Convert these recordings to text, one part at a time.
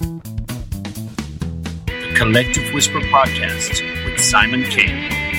The Collective Whisper Podcast with Simon King.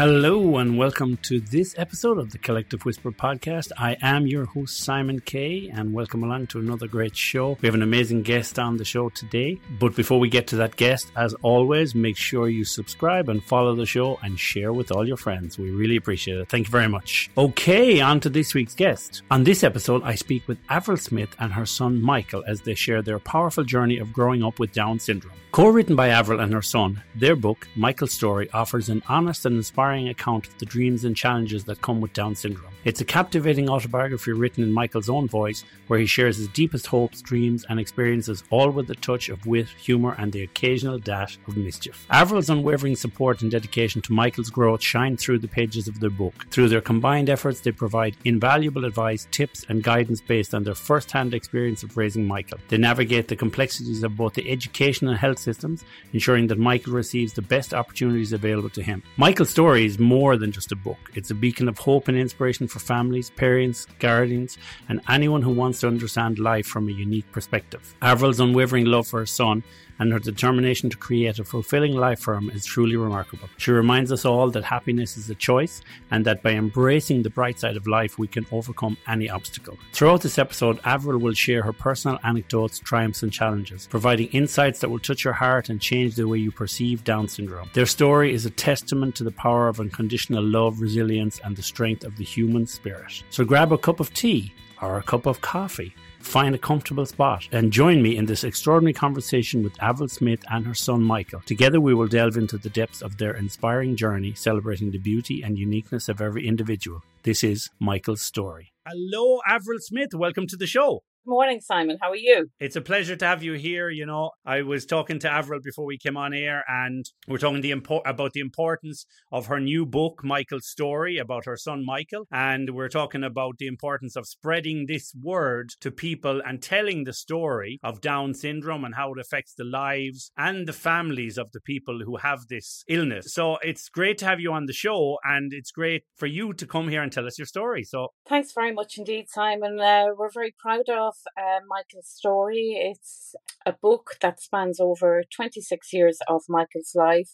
Hello and welcome to this episode of the Collective Whisper podcast. I am your host Simon Kay and welcome along to another great show. We have an amazing guest on the show today. But before we get to that guest, as always, make sure you subscribe and follow the show and share with all your friends. We really appreciate it. Thank you very much. Okay, on to this week's guest. On this episode, I speak with Avril Smith and her son Michael as they share their powerful journey of growing up with Down syndrome. Co-written by Avril and her son, their book, Michael's Story, offers an honest and inspiring account of the dreams and challenges that come with Down syndrome. It's a captivating autobiography written in Michael's own voice, where he shares his deepest hopes, dreams, and experiences, all with a touch of wit, humour, and the occasional dash of mischief. Avril's unwavering support and dedication to Michael's growth shine through the pages of their book. Through their combined efforts, they provide invaluable advice, tips, and guidance based on their first hand experience of raising Michael. They navigate the complexities of both the education and health systems, ensuring that Michael receives the best opportunities available to him. Michael's story is more than just a book, it's a beacon of hope and inspiration for families, parents, guardians, and anyone who wants to understand life from a unique perspective. Avril's unwavering love for her son and her determination to create a fulfilling life for him is truly remarkable. She reminds us all that happiness is a choice and that by embracing the bright side of life, we can overcome any obstacle. Throughout this episode, Avril will share her personal anecdotes, triumphs, and challenges, providing insights that will touch your heart and change the way you perceive Down syndrome. Their story is a testament to the power of unconditional love, resilience, and the strength of the human spirit. So grab a cup of tea or a cup of coffee find a comfortable spot, and join me in this extraordinary conversation with Avril Smith and her son Michael. Together, we will delve into the depths of their inspiring journey, celebrating the beauty and uniqueness of every individual. This is Michael's story. Hello, Avril Smith. Welcome to the show. Morning, Simon. How are you? It's a pleasure to have you here. You know, I was talking to Avril before we came on air, and we're talking the impor- about the importance of her new book, Michael's Story, about her son Michael. And we're talking about the importance of spreading this word to people and telling the story of Down syndrome and how it affects the lives and the families of the people who have this illness. So it's great to have you on the show, and it's great for you to come here and tell us your story. So thanks very much indeed, Simon. Uh, we're very proud of uh, Michael's story. It's a book that spans over 26 years of Michael's life,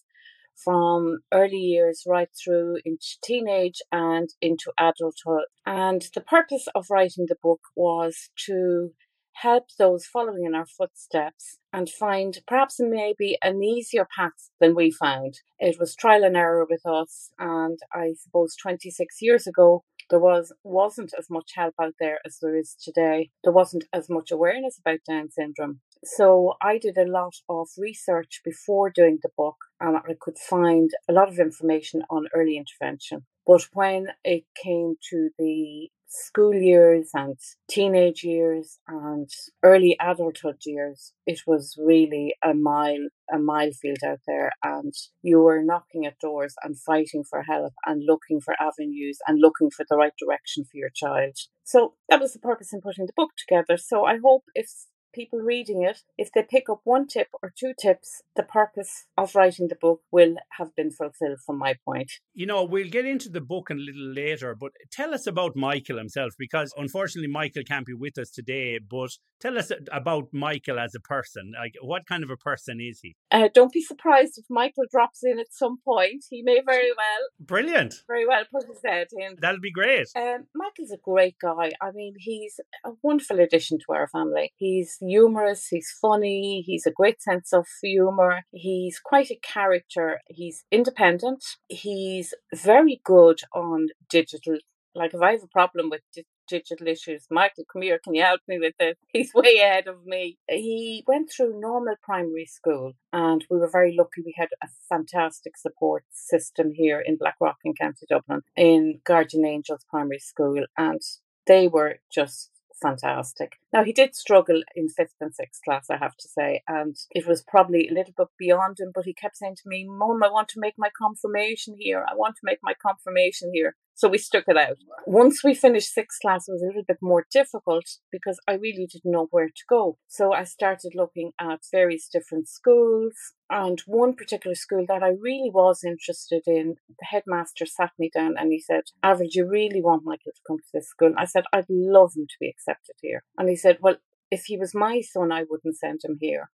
from early years right through into teenage and into adulthood. And the purpose of writing the book was to help those following in our footsteps and find perhaps maybe an easier path than we found. It was trial and error with us, and I suppose 26 years ago, there was wasn't as much help out there as there is today. There wasn't as much awareness about Down syndrome. So I did a lot of research before doing the book and I could find a lot of information on early intervention. But when it came to the school years and teenage years and early adulthood years, it was really a mile a minefield out there and you were knocking at doors and fighting for help and looking for avenues and looking for the right direction for your child. So that was the purpose in putting the book together. So I hope if people reading it, if they pick up one tip or two tips, the purpose of writing the book will have been fulfilled from my point. You know, we'll get into the book a little later, but tell us about Michael himself because unfortunately Michael can't be with us today, but tell us about Michael as a person. Like what kind of a person is he? Uh, don't be surprised if Michael drops in at some point. He may very well. Brilliant. Very well put his head in. That'll be great. Um, Michael's a great guy. I mean, he's a wonderful addition to our family. He's humorous, he's funny, he's a great sense of humor, he's quite a character, he's independent, he's very good on digital. Like, if I have a problem with di- digital issues, Michael, come here, can you help me with this? He's way ahead of me. He went through normal primary school, and we were very lucky. We had a fantastic support system here in Blackrock in County Dublin in Guardian Angels Primary School, and they were just fantastic. Now, he did struggle in fifth and sixth class, I have to say, and it was probably a little bit beyond him, but he kept saying to me, Mum, I want to make my confirmation here. I want to make my confirmation here. So we stuck it out. Once we finished sixth class, it was a little bit more difficult because I really didn't know where to go. So I started looking at various different schools. And one particular school that I really was interested in, the headmaster sat me down and he said, Avril, you really want Michael to come to this school? I said, I'd love him to be accepted here. And he said, Well, if he was my son, I wouldn't send him here.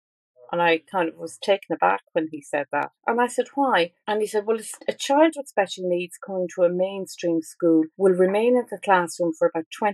And I kind of was taken aback when he said that. And I said, why? And he said, well, a child with special needs coming to a mainstream school will remain in the classroom for about 20%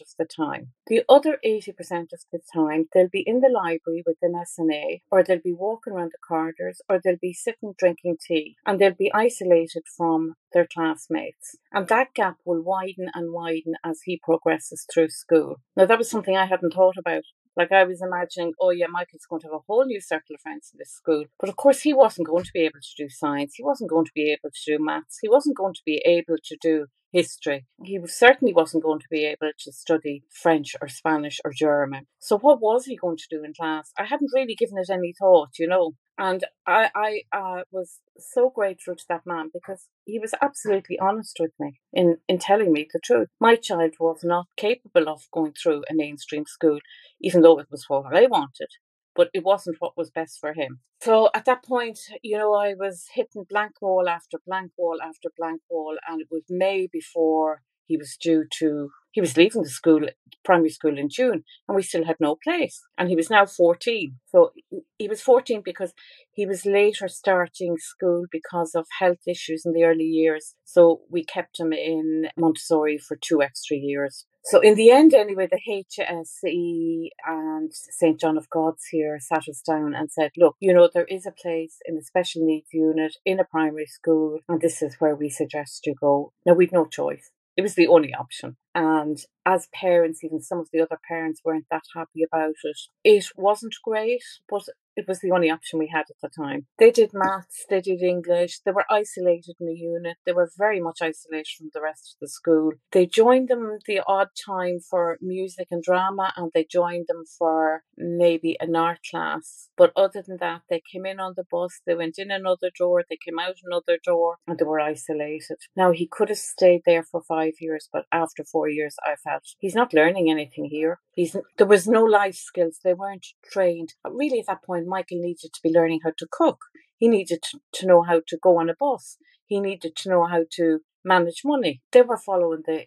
of the time. The other 80% of the time, they'll be in the library with an SNA, or they'll be walking around the corridors, or they'll be sitting drinking tea, and they'll be isolated from their classmates. And that gap will widen and widen as he progresses through school. Now, that was something I hadn't thought about. Like I was imagining, oh yeah, Michael's going to have a whole new circle of friends in this school. But of course, he wasn't going to be able to do science. He wasn't going to be able to do maths. He wasn't going to be able to do history. He certainly wasn't going to be able to study French or Spanish or German. So what was he going to do in class? I hadn't really given it any thought, you know. And I, I uh, was so grateful to that man because he was absolutely honest with me in, in telling me the truth. My child was not capable of going through a mainstream school, even though it was what I wanted but it wasn't what was best for him. So at that point, you know, I was hitting blank wall after blank wall after blank wall, and it was May before he was due to he was leaving the school primary school in June and we still had no place. And he was now 14 so he was 14 because he was later starting school because of health issues in the early years. So we kept him in Montessori for two extra years. So in the end anyway the HSE and St John of God's here sat us down and said look you know there is a place in the special needs unit in a primary school and this is where we suggest you go. Now we've no choice it was the only option. And as parents, even some of the other parents weren't that happy about it. It wasn't great, but it was the only option we had at the time. They did maths, they did English, they were isolated in a unit, they were very much isolated from the rest of the school. They joined them the odd time for music and drama, and they joined them for maybe an art class. But other than that, they came in on the bus, they went in another door, they came out another door, and they were isolated. Now, he could have stayed there for five years, but after four years, I felt he's not learning anything here. He's there was no life skills. They weren't trained. Really, at that point, Michael needed to be learning how to cook. He needed to know how to go on a bus. He needed to know how to manage money. They were following the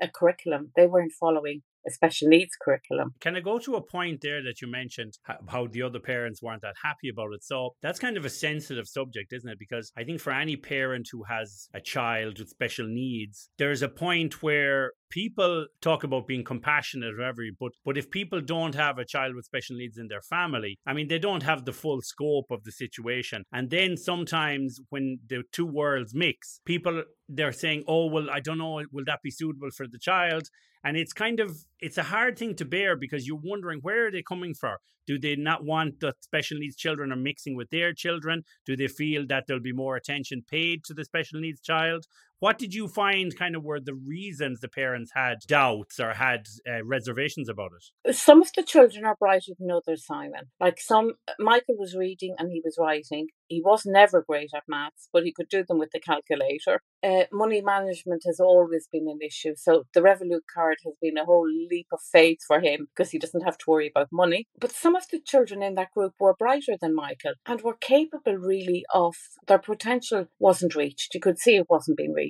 a curriculum. They weren't following special needs curriculum. Can I go to a point there that you mentioned how the other parents weren't that happy about it? So that's kind of a sensitive subject, isn't it? Because I think for any parent who has a child with special needs, there's a point where people talk about being compassionate or whatever, but but if people don't have a child with special needs in their family, I mean, they don't have the full scope of the situation. And then sometimes when the two worlds mix, people they're saying, "Oh, well, I don't know, will that be suitable for the child?" And it's kind of it's a hard thing to bear because you're wondering where are they coming from? Do they not want the special needs children are mixing with their children? Do they feel that there'll be more attention paid to the special needs child? What did you find kind of were the reasons the parents had doubts or had uh, reservations about it? Some of the children are brighter than others, Simon. Like some, Michael was reading and he was writing. He was never great at maths, but he could do them with the calculator. Uh, money management has always been an issue. So the Revolut card has been a whole leap of faith for him because he doesn't have to worry about money. But some of the children in that group were brighter than Michael and were capable really of their potential wasn't reached. You could see it wasn't being reached.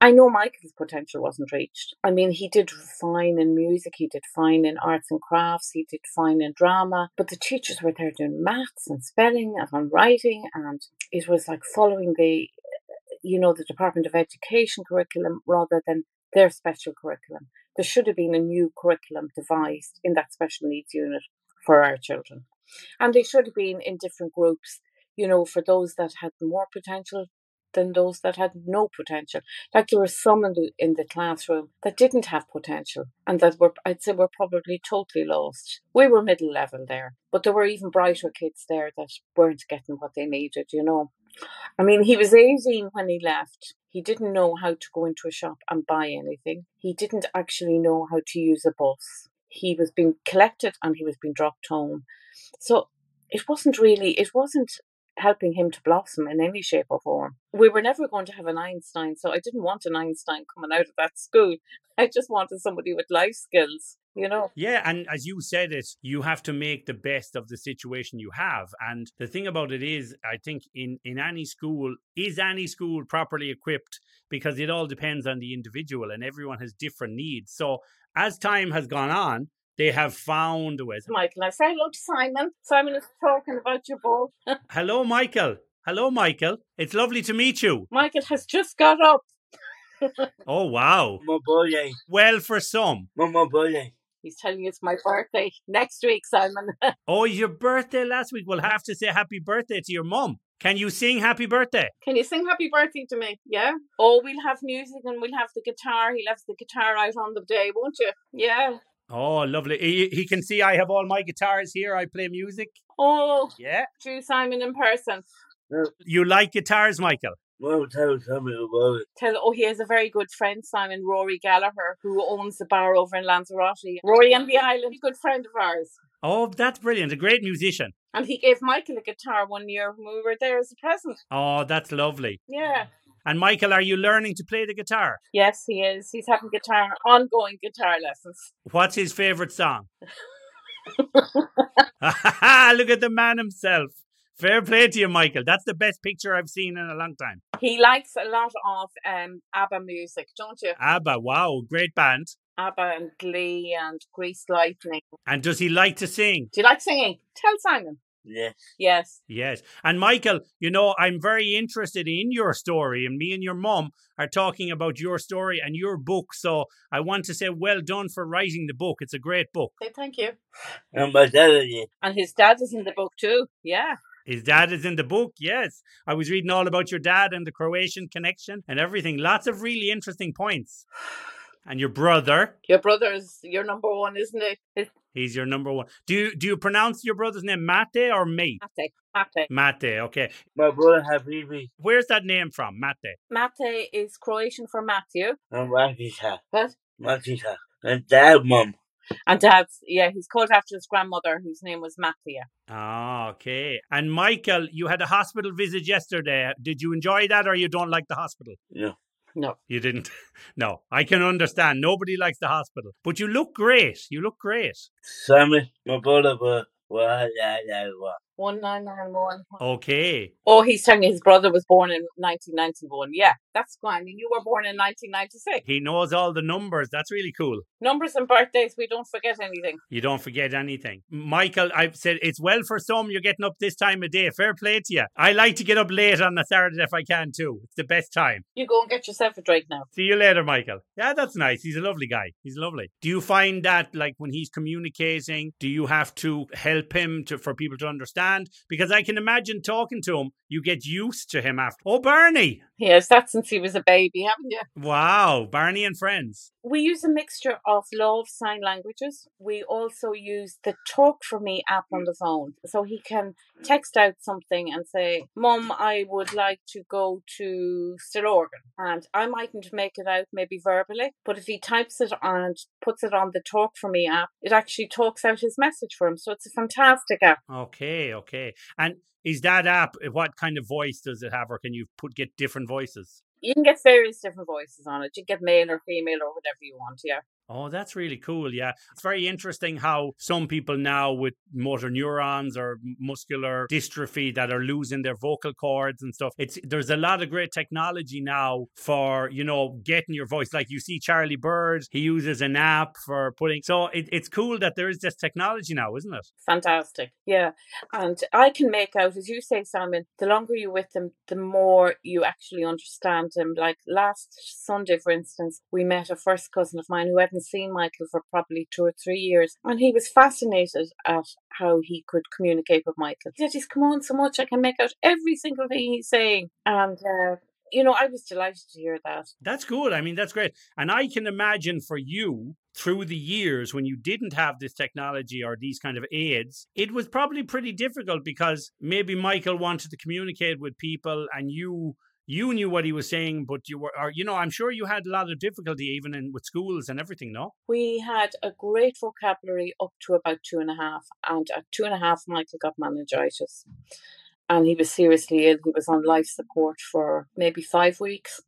I know Michael's potential wasn't reached. I mean, he did fine in music, he did fine in arts and crafts, he did fine in drama, but the teachers were there doing maths and spelling and writing, and it was like following the, you know, the Department of Education curriculum rather than their special curriculum. There should have been a new curriculum devised in that special needs unit for our children. And they should have been in different groups, you know, for those that had more potential than those that had no potential. Like there were some in the, in the classroom that didn't have potential and that were, I'd say, were probably totally lost. We were middle level there, but there were even brighter kids there that weren't getting what they needed, you know. I mean, he was 18 when he left. He didn't know how to go into a shop and buy anything. He didn't actually know how to use a bus. He was being collected and he was being dropped home. So it wasn't really, it wasn't helping him to blossom in any shape or form. We were never going to have an Einstein, so I didn't want an Einstein coming out of that school. I just wanted somebody with life skills you know. Yeah, and as you said it, you have to make the best of the situation you have. And the thing about it is, I think in in any school, is any school properly equipped? Because it all depends on the individual, and everyone has different needs. So as time has gone on, they have found ways. Michael, I say hello to Simon. Simon is talking about your book. hello, Michael. Hello, Michael. It's lovely to meet you. Michael has just got up. oh wow! My birthday. Well, for some. My, my. He's telling you it's my birthday next week, Simon. oh, your birthday last week. We'll have to say happy birthday to your mum. Can you sing happy birthday? Can you sing happy birthday to me? Yeah. Oh, we'll have music and we'll have the guitar. He'll have the guitar out on the day, won't you? Yeah. Oh, lovely. He, he can see I have all my guitars here. I play music. Oh, yeah. True Simon in person. You like guitars, Michael? Well, tell something about it. Tell, oh, he has a very good friend, Simon Rory Gallagher, who owns the bar over in Lanzarote. Rory and the Island, good friend of ours. Oh, that's brilliant. A great musician. And he gave Michael a guitar one year when we were there as a present. Oh, that's lovely. Yeah. And Michael, are you learning to play the guitar? Yes, he is. He's having guitar, ongoing guitar lessons. What's his favourite song? Look at the man himself. Fair play to you, Michael. That's the best picture I've seen in a long time. He likes a lot of um, ABBA music, don't you? ABBA, wow, great band. ABBA and Glee and Grease Lightning. And does he like to sing? Do you like singing? Tell Simon. Yes. Yes. Yes. And Michael, you know, I'm very interested in your story, and me and your mom are talking about your story and your book. So I want to say well done for writing the book. It's a great book. Say thank you. And my dad And his dad is in the book too. Yeah. His dad is in the book, yes. I was reading all about your dad and the Croatian connection and everything. Lots of really interesting points. And your brother. Your brother's your number one, isn't it? He's your number one. Do you do you pronounce your brother's name Mate or Mate? Mate. Mate. Mate, okay. My brother Habibi. Where's that name from, Mate? Mate is Croatian for Matthew. And Matisha. What? Matisha. And dad, mum. And dad's, yeah, he's called after his grandmother, whose name was Mathia. Ah, okay. And Michael, you had a hospital visit yesterday. Did you enjoy that or you don't like the hospital? No. No. You didn't? No. I can understand. Nobody likes the hospital. But you look great. You look great. Sammy, my brother, but well, yeah, yeah, what? 1991. Okay. Oh, he's telling me his brother was born in 1991. Yeah, that's fine. And you were born in 1996. He knows all the numbers. That's really cool. Numbers and birthdays, we don't forget anything. You don't forget anything. Michael, I've said it's well for some you're getting up this time of day. Fair play to you. I like to get up late on a Saturday if I can too. It's the best time. You go and get yourself a drink now. See you later, Michael. Yeah, that's nice. He's a lovely guy. He's lovely. Do you find that like when he's communicating, do you have to help him to for people to understand? Because I can imagine talking to him, you get used to him after. Oh, Barney. Yes, that's since he was a baby, haven't you? Wow, Barney and friends. We use a mixture of Lámh sign languages. We also use the Talk for Me app on mm. the phone. So he can mm. text out something and say, Mom, I would like to go to Stillorgan. And I mightn't make it out maybe verbally, but if he types it and puts it on the Talk for Me app, it actually talks out his message for him. So it's a fantastic app. Okay, okay. And is that app eh, what kind of voice does it have or can you put get different voices you can get various different voices on it. You can get male or female or whatever you want yeah Oh, that's really cool. Yeah. It's very interesting how some people now with motor neurons or muscular dystrophy that are losing their vocal cords and stuff. It's there's a lot of great technology now for, you know, getting your voice. Like you see Charlie Bird, he uses an app for putting so it, it's cool that there is this technology now, isn't it? Fantastic. Yeah. And I can make out, as you say, Simon, the longer you're with them, the more you actually understand them. Like last Sunday, for instance, we met a first cousin of mine who had hadn't seen Michael for probably two or three years, and he was fascinated at how he could communicate with Michael. He said, "He's come on so much, I can make out every single thing he's saying," and. Uh, you know, I was delighted to hear that. That's good. I mean, that's great. And I can imagine for you, through the years when you didn't have this technology or these kind of aids, it was probably pretty difficult because maybe Michael wanted to communicate with people and you you knew what he was saying, but you were, or, you know, I'm sure you had a lot of difficulty even in with schools and everything, no? We had a great vocabulary up to about two and a half, and at two and a half, Michael got meningitis. and he was seriously ill. He was on life support for maybe five weeks.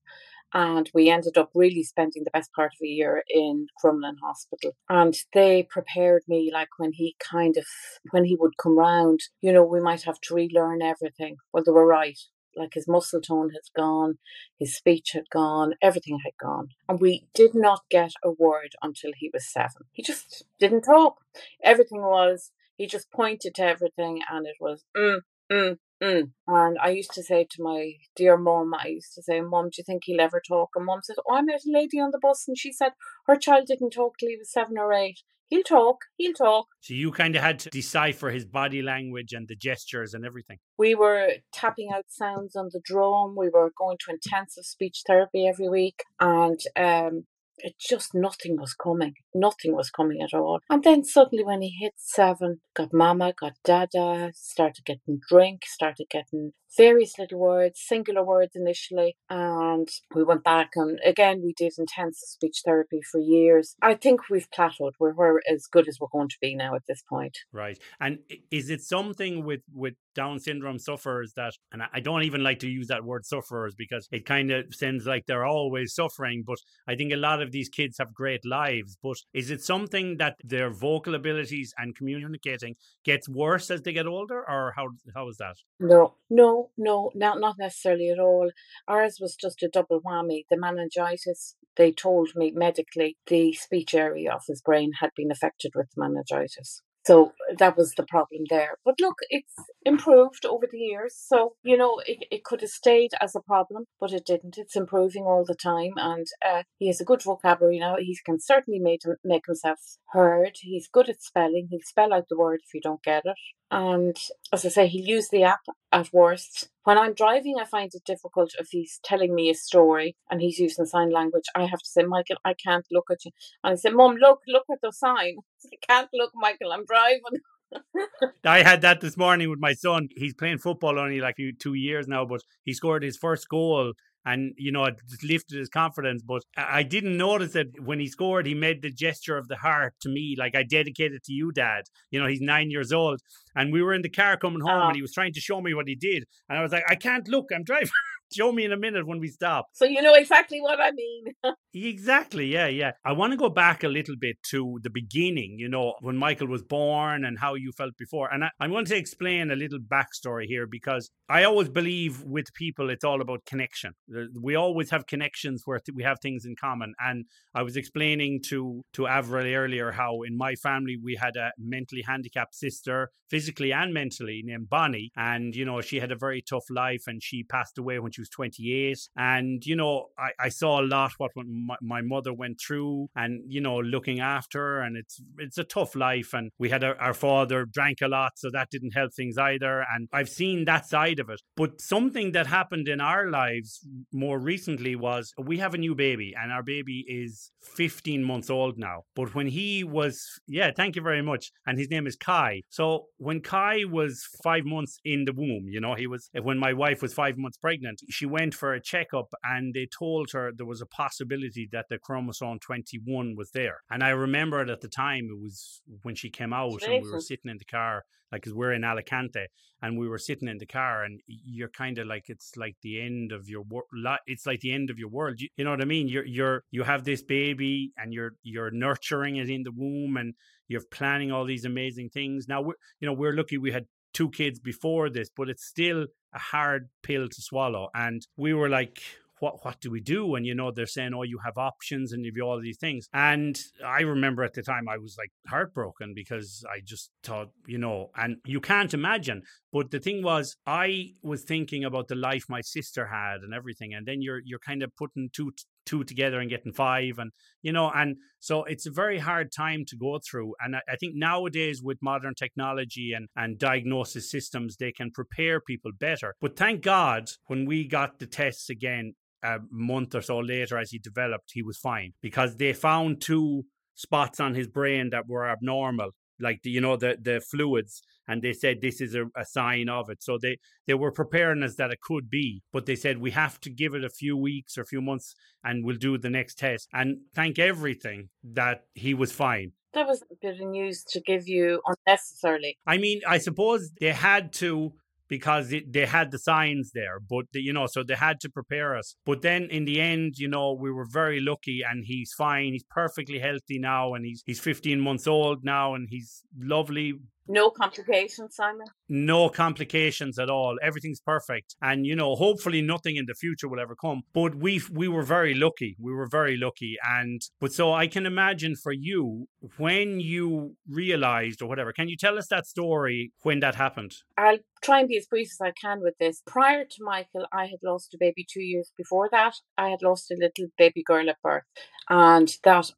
And we ended up really spending the best part of a year in Crumlin Hospital. And they prepared me like when he kind of, when he would come round, you know, we might have to relearn everything. Well, they were right like his muscle tone had gone, his speech had gone, everything had gone. And we did not get a word until he was seven. He just didn't talk. Everything was, he just pointed to everything and it was, mm, mm, mm. And I used to say to my dear mum, I used to say, Mum, do you think he'll ever talk? And mum said, Oh, I met a lady on the bus and she said her child didn't talk till he was seven or eight he'll talk, he'll talk. So you kind of had to decipher his body language and the gestures and everything. We were tapping out sounds on the drum. We were going to intensive speech therapy every week, and um, it just nothing was coming. Nothing was coming at all. And then suddenly, when he hit seven, got mama, got dada, started getting drink, started getting various little words, singular words initially, and we went back and again we did intensive speech therapy for years. I think we've plateaued. We're, we're as good as we're going to be now at this point. Right. And is it something with with Down syndrome sufferers that, and I don't even like to use that word sufferers because it kind of sounds like they're always suffering, but I think a lot of these kids have great lives. But is it something that their vocal abilities and communicating gets worse as they get older, or how how is that? No, no, no, not not necessarily at all. Ours was just a double whammy. The meningitis, they told me medically, the speech area of his brain had been affected with meningitis. So that was the problem there. But look, it's improved over the years. So, you know, it, it could have stayed as a problem, but it didn't. It's improving all the time. And uh, he has a good vocabulary now. He can certainly make, make himself heard. He's good at spelling. He'll spell out the word if you don't get it. And as I say, he'll use the app at worst. When I'm driving, I find it difficult if he's telling me a story and he's using sign language. I have to say, Michael, I can't look at you. And I say, Mum, look, look at the sign. I can't look, Michael, I'm driving. I had that this morning with my son. He's playing football only like two years now, but he scored his first goal and you know it lifted his confidence. But I didn't notice that when he scored, he made the gesture of the heart to me, like I dedicate it to you, Dad. You know, he's nine years old, and we were in the car coming home, oh. and uh-huh. he was trying to show me what he did, and I was like, I can't look, I'm driving. Show me in a minute when we stop. So you know exactly what I mean. exactly, yeah, yeah. I want to go back a little bit to the beginning, you know, when Michael was born and how you felt before. And I, I'm going to explain a little backstory here because I always believe with people it's all about connection. We always have connections where we have things in common. And I was explaining to to Avril earlier how in my family we had a mentally handicapped sister, physically and mentally, named Bonnie. And, you know, she had a very tough life and she passed away when she was 28. And, you know, I, I saw a lot what my, my, mother went through and, you know, looking after her. And it's it's a tough life. And we had our father drank a lot, so that didn't help things either. And I've seen that side of it. But something that happened in our lives more recently was we have a new baby, and our baby is 15 months old now. But when he was, yeah, thank you very much. And his name is Kai. So when Kai was five months in the womb, you know, he was, when my wife was five months pregnant, she went for a checkup and they told her there was a possibility that the chromosome 21 was there. And I remember it at the time, it was when she came out and we were sitting in the car, like, because we're in Alicante and we were sitting in the car and you're kind of like, it's like the end of your world. It's like the end of your world. You, you know what I mean? You're, you're, you have this baby and you're, you're nurturing it in the womb and you're planning all these amazing things. Now, we're, you know, we're lucky we had two kids before this, but it's still a hard pill to swallow. And we were like, what what do we do? And you know, they're saying, oh, you have options and you've all these things. And I remember at the time I was like heartbroken because I just thought, you know, and you can't imagine. But the thing was, I was thinking about the life my sister had and everything, and then you're you're kind of putting two two together and getting five and you know and so it's a very hard time to go through. And I, I, think nowadays with modern technology and and diagnosis systems they can prepare people better. But thank god when we got the tests again a month or so later as he developed, he was fine because they found two spots on his brain that were abnormal, like the, you know the the fluids, and they said this is a, a sign of it. So they they were preparing us that it could be, but they said we have to give it a few weeks or a few months, and we'll do the next test. And thank everything that he was fine. That was a bit of news to give you unnecessarily. I mean, I suppose they had to because it, they had the signs there, but the, you know, so they had to prepare us. But then in the end, you know, we were very lucky, and he's fine. He's perfectly healthy now, and he's he's 15 months old now, and he's lovely, No complications, Simon. no complications at all. Everything's perfect, and you know, hopefully, nothing in the future will ever come. But we we were very lucky. We were very lucky, and but so I can imagine for you when you realized or whatever. Can you tell us that story when that happened? I'll try and be as brief as I can with this. Prior to Michael, I had lost a baby two years before that. I had lost a little baby girl at birth, and that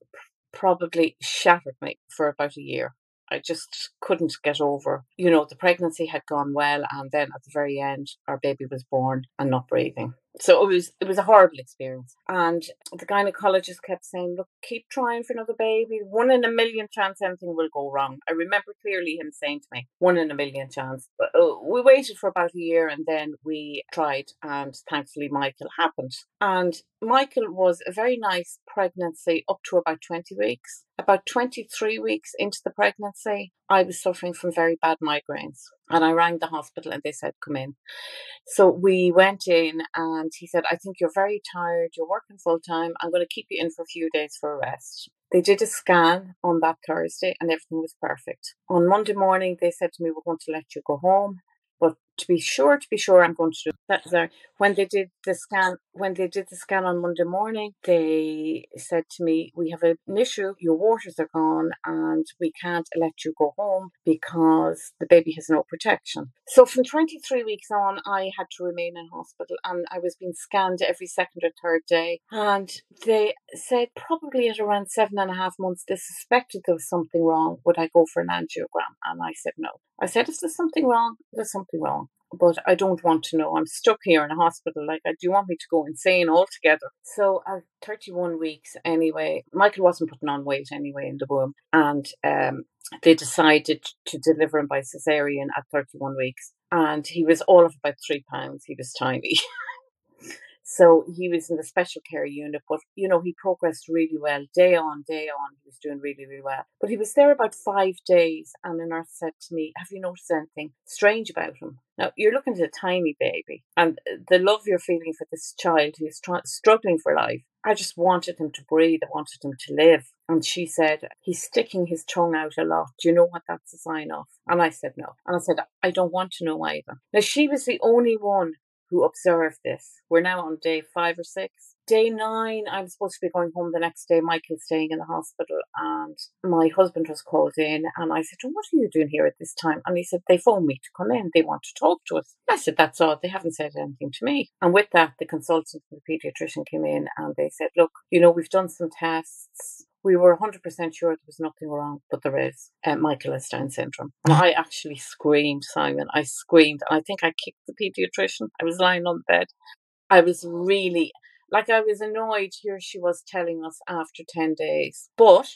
probably shattered me for about a year. I just couldn't get over. You know, the pregnancy had gone well, and then at the very end, our baby was born and not breathing. So it was it was a horrible experience. And the gynecologist kept saying, "Look, keep trying for another baby. One in a million chance anything will go wrong." I remember clearly him saying to me, "One in a million chance." But uh, we waited for about a year, and then we tried, and thankfully Michael happened. And Michael was a very nice pregnancy up to about twenty weeks. About twenty three weeks into the pregnancy, I was suffering from very bad migraines, and I rang the hospital, and they said, "Come in." So we went in, and he said, I think you're very tired, you're working full time, I'm going to keep you in for a few days for a rest. They did a scan on that Thursday, and everything was perfect. On Monday morning, they said to me, We're going to let you go home. But to be sure, to be sure, I'm going to do that. When they did the scan, when they did the scan on Monday morning, they said to me, "We have an issue. Your waters are gone, and we can't let you go home because the baby has no protection." So from 23 weeks on, I had to remain in hospital, and I was being scanned every second or third day. And they said probably at around seven and a half months, they suspected there was something wrong. Would I go for an angiogram? And I said no. I said, "If there's something wrong, there's something wrong." But I don't want to know. I'm stuck here in a hospital. Like, do you want me to go insane altogether? So, at 31 weeks anyway, Michael wasn't putting on weight anyway in the womb, and um, they decided to deliver him by cesarean at 31 weeks. And he was all of about three pounds. He was tiny. So he was in the special care unit, but you know, he progressed really well day on, day on. He was doing really, really well. But he was there about five days, and the nurse said to me, Have you noticed anything strange about him? Now, you're looking at a tiny baby, and uh, the love you're feeling for this child who's try- struggling for life. I just wanted him to breathe, I wanted him to live. And she said, He's sticking his tongue out a lot. Do you know what that's a sign of? And I said, No. And I said, I don't want to know either. Now, she was the only one who observed this. We're now on day five or six. Day nine, I was supposed to be going home the next day. Michael's staying in the hospital, and my husband was called in. And I said, What are you doing here at this time? And he said, They phoned me to come in. They want to talk to us. I said, That's odd. They haven't said anything to me. And with that, the consultant the pediatrician came in and they said, Look, you know, we've done some tests. We were 100% sure there was nothing wrong, but there is. Uh, Michael Down syndrome. And I actually screamed, Simon. I screamed. I think I kicked the pediatrician. I was lying on the bed. I was really, like, I was annoyed. Here she was telling us after 10 days. But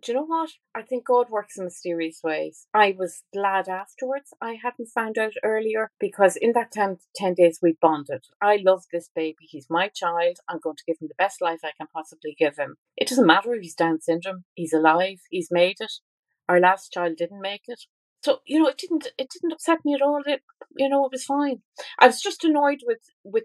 do you know what? I think God works in mysterious ways. I was glad afterwards I hadn't found out earlier because in that 10, 10 days we bonded. I love this baby. He's my child. I'm going to give him the best life I can possibly give him. It doesn't matter if he's Down syndrome. He's alive. He's made it. Our last child didn't make it. So, you know, it didn't it didn't upset me at all. It you know, it was fine. I was just annoyed with with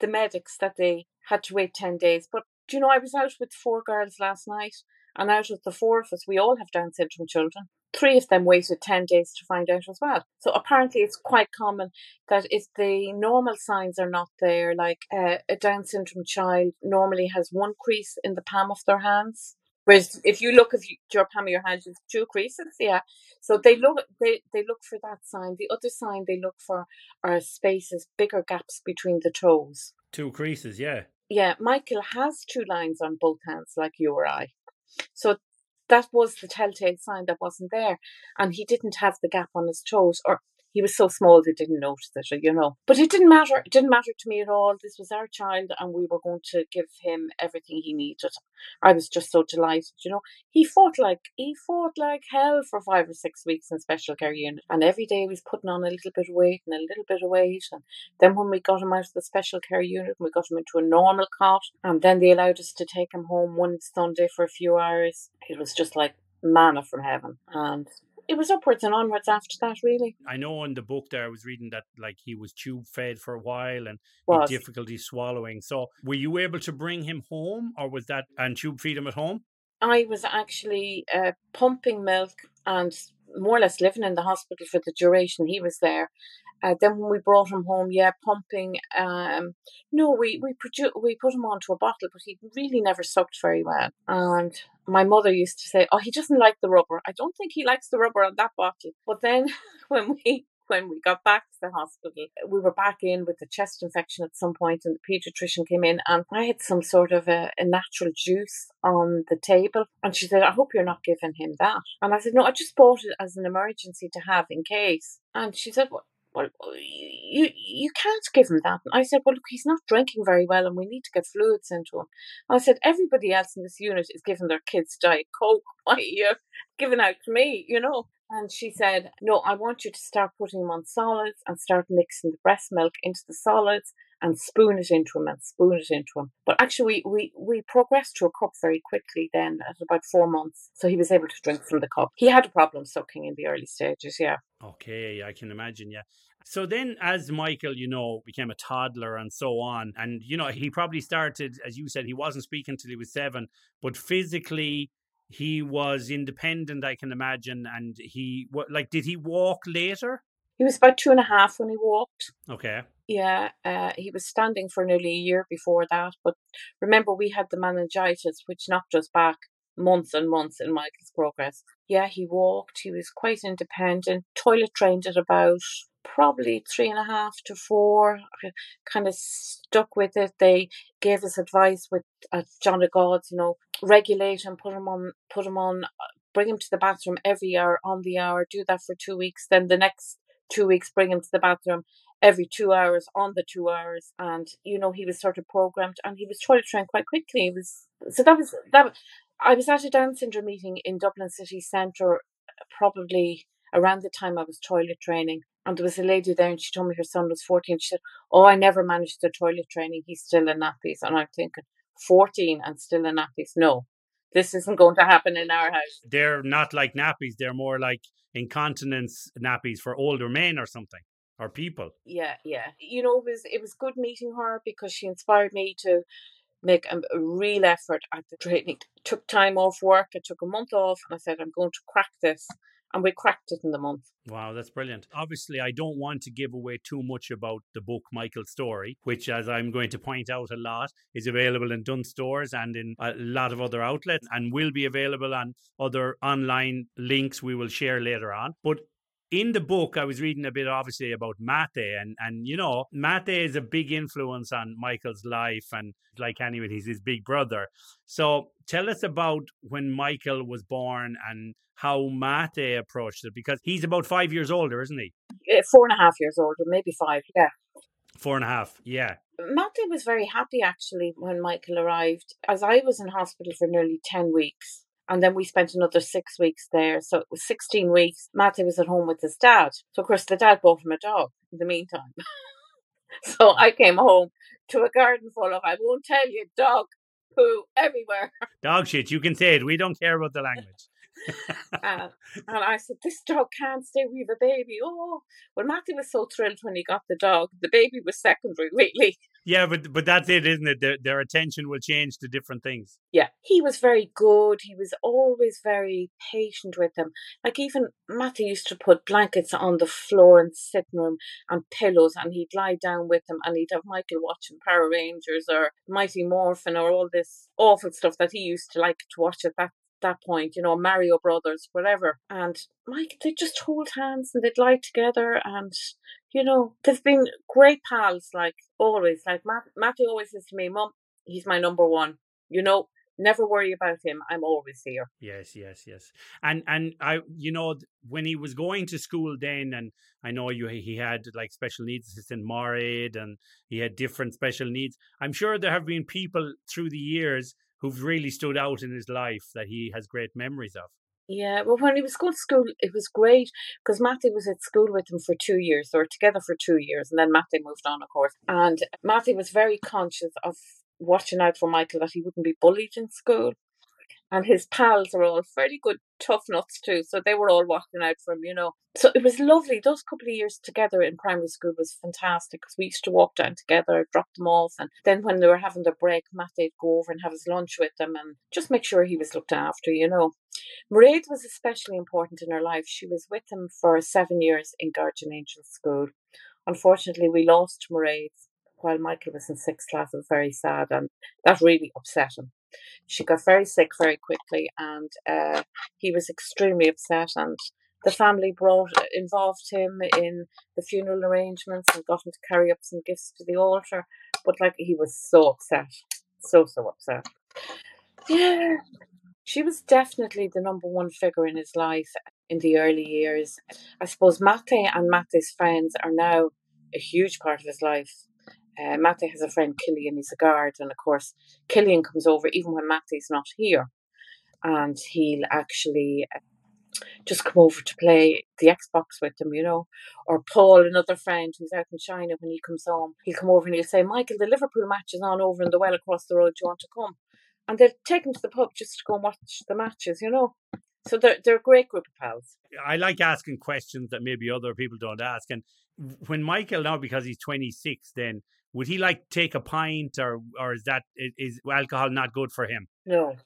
the medics that they had to wait 10 days. But, do you know, I was out with four girls last night and out of the four of us, we all have Down syndrome children. Three of them waited 10 days to find out as well. So apparently, it's quite common that if the normal signs are not there, like uh, a Down syndrome child normally has one crease in the palm of their hands. Whereas if you look at your palm of your hand, there's two creases. Yeah, so they look they they look for that sign. The other sign they look for are spaces, bigger gaps between the toes. Two creases, yeah. Yeah, Michael has two lines on both hands, like you or I. So that was the telltale sign that wasn't there. And he didn't have the gap on his toes, or he was so small they didn't notice it, you know. But it didn't matter. It didn't matter to me at all. This was our child, and we were going to give him everything he needed. I was just so delighted, you know. He fought like he fought like hell for five or six weeks in special care unit, and every day he was putting on a little bit of weight and a little bit of weight. And then when we got him out of the special care unit, we got him into a normal cot, and then they allowed us to take him home one Sunday for a few hours. It was just like manna from heaven, and it was upwards and onwards after that, really. I know in the book there I was reading that like he was tube fed for a while and Was. difficulty swallowing. So were you able to bring him home or was that and tube feed him at home? I was actually uh, pumping milk and more or less living in the hospital for the duration he was there. Uh, then when we brought him home, yeah, pumping. Um, no, we we produ- we put him onto a bottle, but he really never sucked very well. And my mother used to say, "Oh, he doesn't like the rubber." I don't think he likes the rubber on that bottle. But then when we when we got back to the hospital, we were back in with a chest infection at some point, and the pediatrician came in, and I had some sort of a, a natural juice on the table, and she said, "I hope you're not giving him that." And I said, "No, I just bought it as an emergency to have in case." And she said, "Well." Well, you you can't give him that. And I said, well, look, he's not drinking very well, and we need to get fluids into him. And I said, everybody else in this unit is giving their kids diet coke. Why are you giving out to me? You know. And she said, No, I want you to start putting him on solids and start mixing the breast milk into the solids and spoon it into him and spoon it into him. But actually, we, we, we progressed to a cup very quickly then at about four months. So he was able to drink from the cup. He had a problem sucking in the early stages, yeah. Okay, I can imagine, yeah. So then, as Michael, you know, became a toddler and so on, and you know, he probably started, as you said, he wasn't speaking till he was seven, but physically, he was independent. I can imagine, and he like did he walk later? He was about two and a half when he walked. Okay, Yeah, uh, he was standing for nearly a year before that. But remember, we had the meningitis, which knocked us back months and months in Michael's progress. Yeah, he walked. He was quite independent. Toilet trained at about probably three and a half to four. Kind of stuck with it. They gave us advice with at John of God's, you know, regulate him, put him on, put him on, uh, bring him to the bathroom every hour on the hour. Do that for two weeks. Then the next two weeks, bring him to the bathroom every two hours on the two hours and you know he was sort of programmed and he was toilet trained quite quickly he was so that was that i was at a down syndrome meeting in dublin city centre probably around the time i was toilet training and there was a lady there and she told me her son was 14 she said oh i never managed the toilet training. He's still in nappies. And i'm thinking 14 and still in nappies? No. This isn't going to happen in our house. They're not like nappies; they're more like incontinence nappies for older men or something or people. yeah, yeah. You know, it was it was good meeting her because she inspired me to make a, real effort at the training. Took time off work. I took a month off, and I said I'm going to crack this, and we cracked it in the month. Wow, that's brilliant. Obviously, I don't want to give away too much about the book Michael's Story, which, as I'm going to point out a lot, is available in Dunnes Stores and in a lot of other outlets and will be available on other online links we will share later on. But in the book, I was reading a bit, obviously, about Mate, and and you know, Mate is a big influence on Michael's life, and like anyway, he's his big brother. So tell us about when Michael was born and how Mate approached it, because he's about five years older, isn't he? Four and a half years old, or maybe five. Yeah. Four and a half. Yeah. Matthew was very happy actually when Michael arrived, as I was in hospital for nearly 10 weeks. And then we spent another six weeks there. So it was 16 weeks. Matthew was at home with his dad. So, of course, the dad bought him a dog in the meantime. so I came home to a garden full of, I won't tell you, dog poo everywhere. Dog shit, you can say it. We don't care about the language. Uh, and I said, This dog can't stay. We have a baby. Oh, well, Matthew was so thrilled when he got the dog. The baby was secondary, really. Yeah, but but that's it, isn't it? Their, their attention will change to different things. Yeah, he was very good. He was always very patient with them. Like even Matthew used to put blankets on the floor in the sitting room and pillows, and he'd lie down with them, and he'd have Michael watching Power Rangers or Mighty Morphin or all this awful stuff that he used to like to watch at that that point, you know, Mario Brothers, whatever. And Mike, they just hold hands and they'd lie together, and you know, they've been great pals, like always. Like Matt, Matthew always says to me, "Mum, he's my number one." You know, never worry about him. I'm always here. Yes, yes, yes. And and I, you know, when he was going to school then, and I know you, he had like special needs assistant Mairead, and he had different special needs. I'm sure there have been people through the years who've really stood out in his life that he has great memories of. Yeah, well, when he was going to school, it was great because Matthew was at school with him for two years. They were together for two years, and then Matthew moved on, of course. And Matthew was very conscious of watching out for Michael that he wouldn't be bullied in school. And his pals are all fairly good tough nuts too. So they were all walking out from, you know. So it was lovely. Those couple of years together in primary school was fantastic because we used to walk down together, drop them off, and then when they were having their break, Matt'd go over and have his lunch with them and just make sure he was looked after, you know. Mairead was especially important in her life. She was with him for seven years in Guardian Angel School. Unfortunately, we lost Mairead while Michael was in sixth class. It was very sad, and that really upset him. She got very sick very quickly, and uh, he was extremely upset. And the family brought involved him in the funeral arrangements and got him to carry up some gifts to the altar. But like he was so upset, so so upset. Yeah, she was definitely the number one figure in his life in the early years. I suppose Mate and Mate's friends are now a huge part of his life. Uh, has a friend, Killian, he's a guard, and of course, Killian comes over even when Mate's not here, and he'll actually uh, just come over to play the Xbox with them, you know. Or Paul, another friend who's out in China, when he comes home, he'll come over and he'll say, Michael, the Liverpool match is on over in the well across the road. Do you want to come? And they'll take him to the pub just to go and watch the matches, you know. So they're, they're a great group of pals. I like asking questions that maybe other people don't ask. And when Michael now, because he's 26, then would he like take a pint or or is that is alcohol not good for him? No.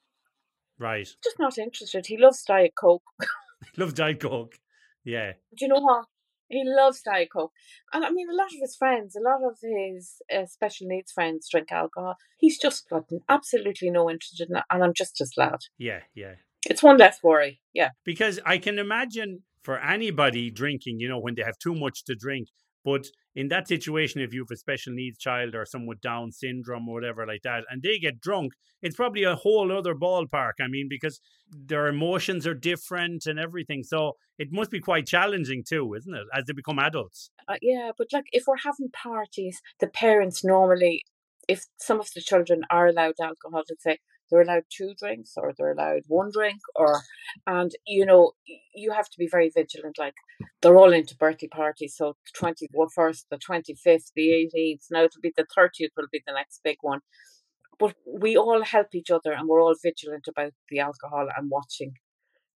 Right. Just not interested. He loves Diet Coke. loves Diet Coke. Yeah. Do you know what? He loves Diet Coke. And I mean, a lot of his friends, a lot of his uh, special needs friends drink alcohol. He's just got absolutely no interest in that. And I'm just as glad. Yeah, yeah. It's one less worry. Yeah. Because I can imagine for anybody drinking, you know, when they have too much to drink, but in that situation, if you have a special needs child or someone with Down syndrome or whatever like that, and they get drunk, it's probably a whole other ballpark. I mean, because their emotions are different and everything. So it must be quite challenging too, isn't it, as they become adults? Uh, yeah, but like if we're having parties, the parents normally, if some of the children are allowed alcohol, let's say, they're allowed two drinks or they're allowed one drink or and you know you have to be very vigilant like they're all into birthday parties so the 21st the 25th the 18th now it'll be the 30th will be the next big one. But we all help each other and we're all vigilant about the alcohol and watching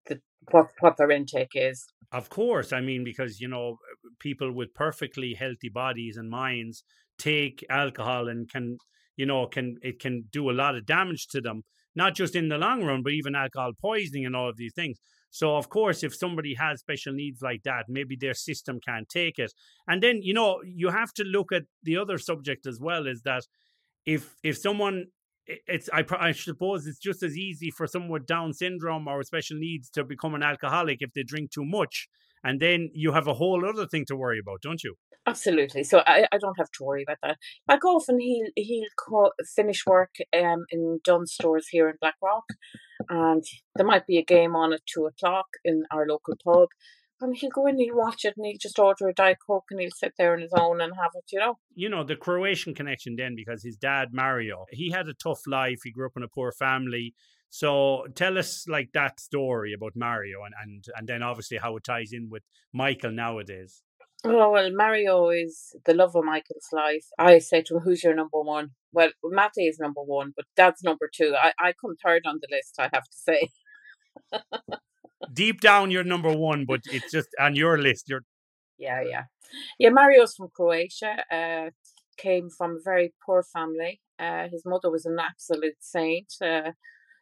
the what what their intake is. Of course i mean because you know people with perfectly healthy bodies and minds take alcohol and can you know, can it can do a lot of damage to them, not just in the long run, but even alcohol poisoning and all of these things. So, of course, if somebody has special needs like that, maybe their system can't take it. And then, you know, you have to look at the other subject as well is that if if someone it's I, I suppose it's just as easy for someone with Down syndrome or special needs to become an alcoholic if they drink too much, and then you have a whole other thing to worry about, don't you? Absolutely. So I, I don't have to worry about that. i Like often he'll he'll finish work um in Dunnes Stores here in Blackrock, and there might be a game on at two o'clock in our local pub. And he'll go in, and he'll watch it, and he'll just order a Diet Coke, and he'll sit there on his own and have it, you know. You know the Croatian connection then, because his dad Mario, he had a tough life. He grew up in a poor family. So tell us like that story about Mario, and and and then obviously how it ties in with Michael nowadays. Oh well, Mario is the love of Michael's life. I say to him, "Who's your number one?" Well, Mate is number one, but Dad's number two. I I come third on the list. I have to say. Deep down, you're number one, but it's just on your list. You're. Yeah, yeah, yeah. Mario's from Croatia. Uh, came from a very poor family. Uh, his mother was an absolute saint. Uh,